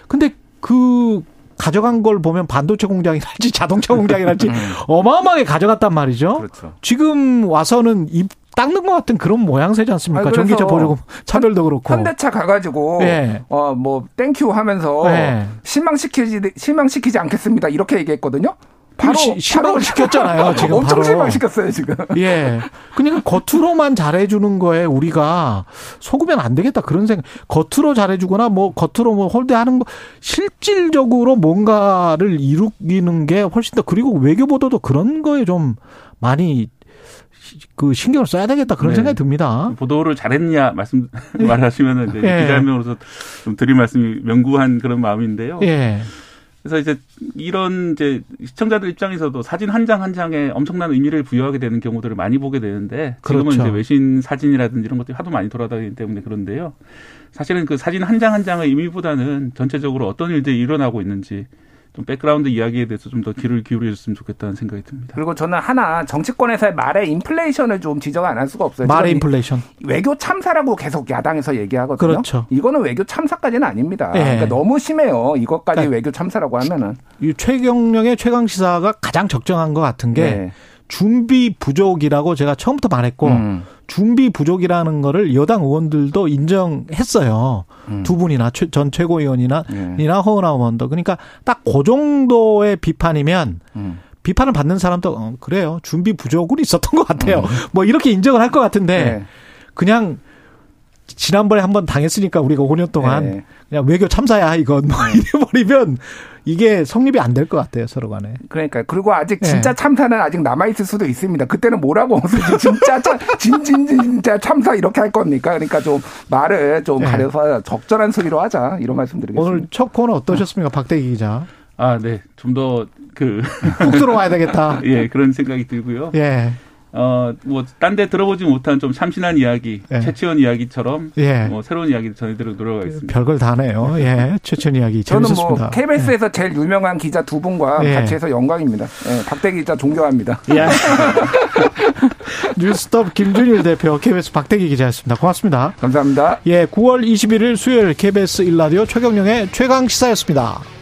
근데 그 가져간 걸 보면 반도체 공장이랄지 자동차 공장이랄지 음. 어마어마하게 가져갔단 말이죠. 그렇죠. 지금 와서는 입 닦는 것 같은 그런 모양새지 않습니까? 전기차 보조금 차별도 그렇고. 현대차 가가지고 네. 어뭐 thank you 하면서 네. 실망시키지 실망시키지 않겠습니다 이렇게 얘기했거든요. 바로 실망을 시켰잖아요. 지금 엄청 바로. 실망 시켰어요 지금. 예. 그러니까 겉으로만 잘해주는 거에 우리가 속으면 안 되겠다 그런 생각. 겉으로 잘해주거나 뭐 겉으로 뭐 홀대하는 거 실질적으로 뭔가를 이루기는 게 훨씬 더 그리고 외교보도도 그런 거에 좀 많이 그 신경을 써야 되겠다 그런 네. 생각이 듭니다. 보도를 잘했냐 말씀 말하시면은 이제 예. 기자명으로서 좀 드릴 말씀이 면구한 그런 마음인데요. 예. 그래서 이제 이런 이제 시청자들 입장에서도 사진 한장한 장에 엄청난 의미를 부여하게 되는 경우들을 많이 보게 되는데 지금은 그렇죠. 이제 외신 사진이라든지 이런 것들이 하도 많이 돌아다니기 때문에 그런데요. 사실은 그 사진 한 장한 장의 의미보다는 전체적으로 어떤 일들이 일어나고 있는지 좀 백그라운드 이야기에 대해서 좀 더 귀를 기울여줬으면 좋겠다는 생각이 듭니다. 그리고 저는 하나 정치권에서의 말의 인플레이션을 좀 지적 안 할 수가 없어요. 말의 인플레이션. 외교 참사라고 계속 야당에서 얘기하거든요. 그렇죠. 이거는 외교 참사까지는 아닙니다. 네. 그러니까 너무 심해요. 이것까지 그러니까 외교 참사라고 하면은. 이 최경령의 최강 시사가 가장 적정한 것 같은 게 네. 준비 부족이라고 제가 처음부터 말했고 음. 준비 부족이라는 거를 여당 의원들도 인정했어요. 음. 두 분이나 전 최고위원이나 네. 이나 허은하 의원도 그러니까 딱 그 정도의 비판이면 음. 비판을 받는 사람도 어, 그래요. 준비 부족은 있었던 것 같아요. 음. 뭐 이렇게 인정을 할 것 같은데 네. 그냥 지난번에 한번 당했으니까 우리가 5년 동안 네. 그냥 외교 참사야 이건 뭐 네. 이래버리면 이게 성립이 안 될 것 같아요 서로 간에. 그러니까 그리고 아직 진짜 네. 참사는 아직 남아 있을 수도 있습니다. 그때는 뭐라고 진짜 진진 진짜 참사 이렇게 할 겁니까? 그러니까 좀 말을 좀 네. 가려서 적절한 소리로 하자 이런 말씀드리겠습니다. 오늘 첫 코너 어떠셨습니까, 박대기 기자? 아, 네. 좀 더 그 훅 들어와야 되겠다. 예, 그런 생각이 들고요. 예. 어, 뭐, 딴 데 들어보지 못한 좀 참신한 이야기, 예. 최치원 이야기처럼, 예. 뭐, 새로운 이야기를 전해드리도록 노력하겠습니다. 별걸 다 하네요. 예. 최치원 이야기. 저는 뭐, KBS에서 예. 제일 유명한 기자 두 분과 예. 같이 해서 영광입니다. 예. 박대기 기자 존경합니다. 예. 뉴스톱 김준일 대표, KBS 박대기 기자였습니다. 고맙습니다. 감사합니다. 예. 9월 21일 수요일 KBS 일라디오 최경령의 최강 시사였습니다.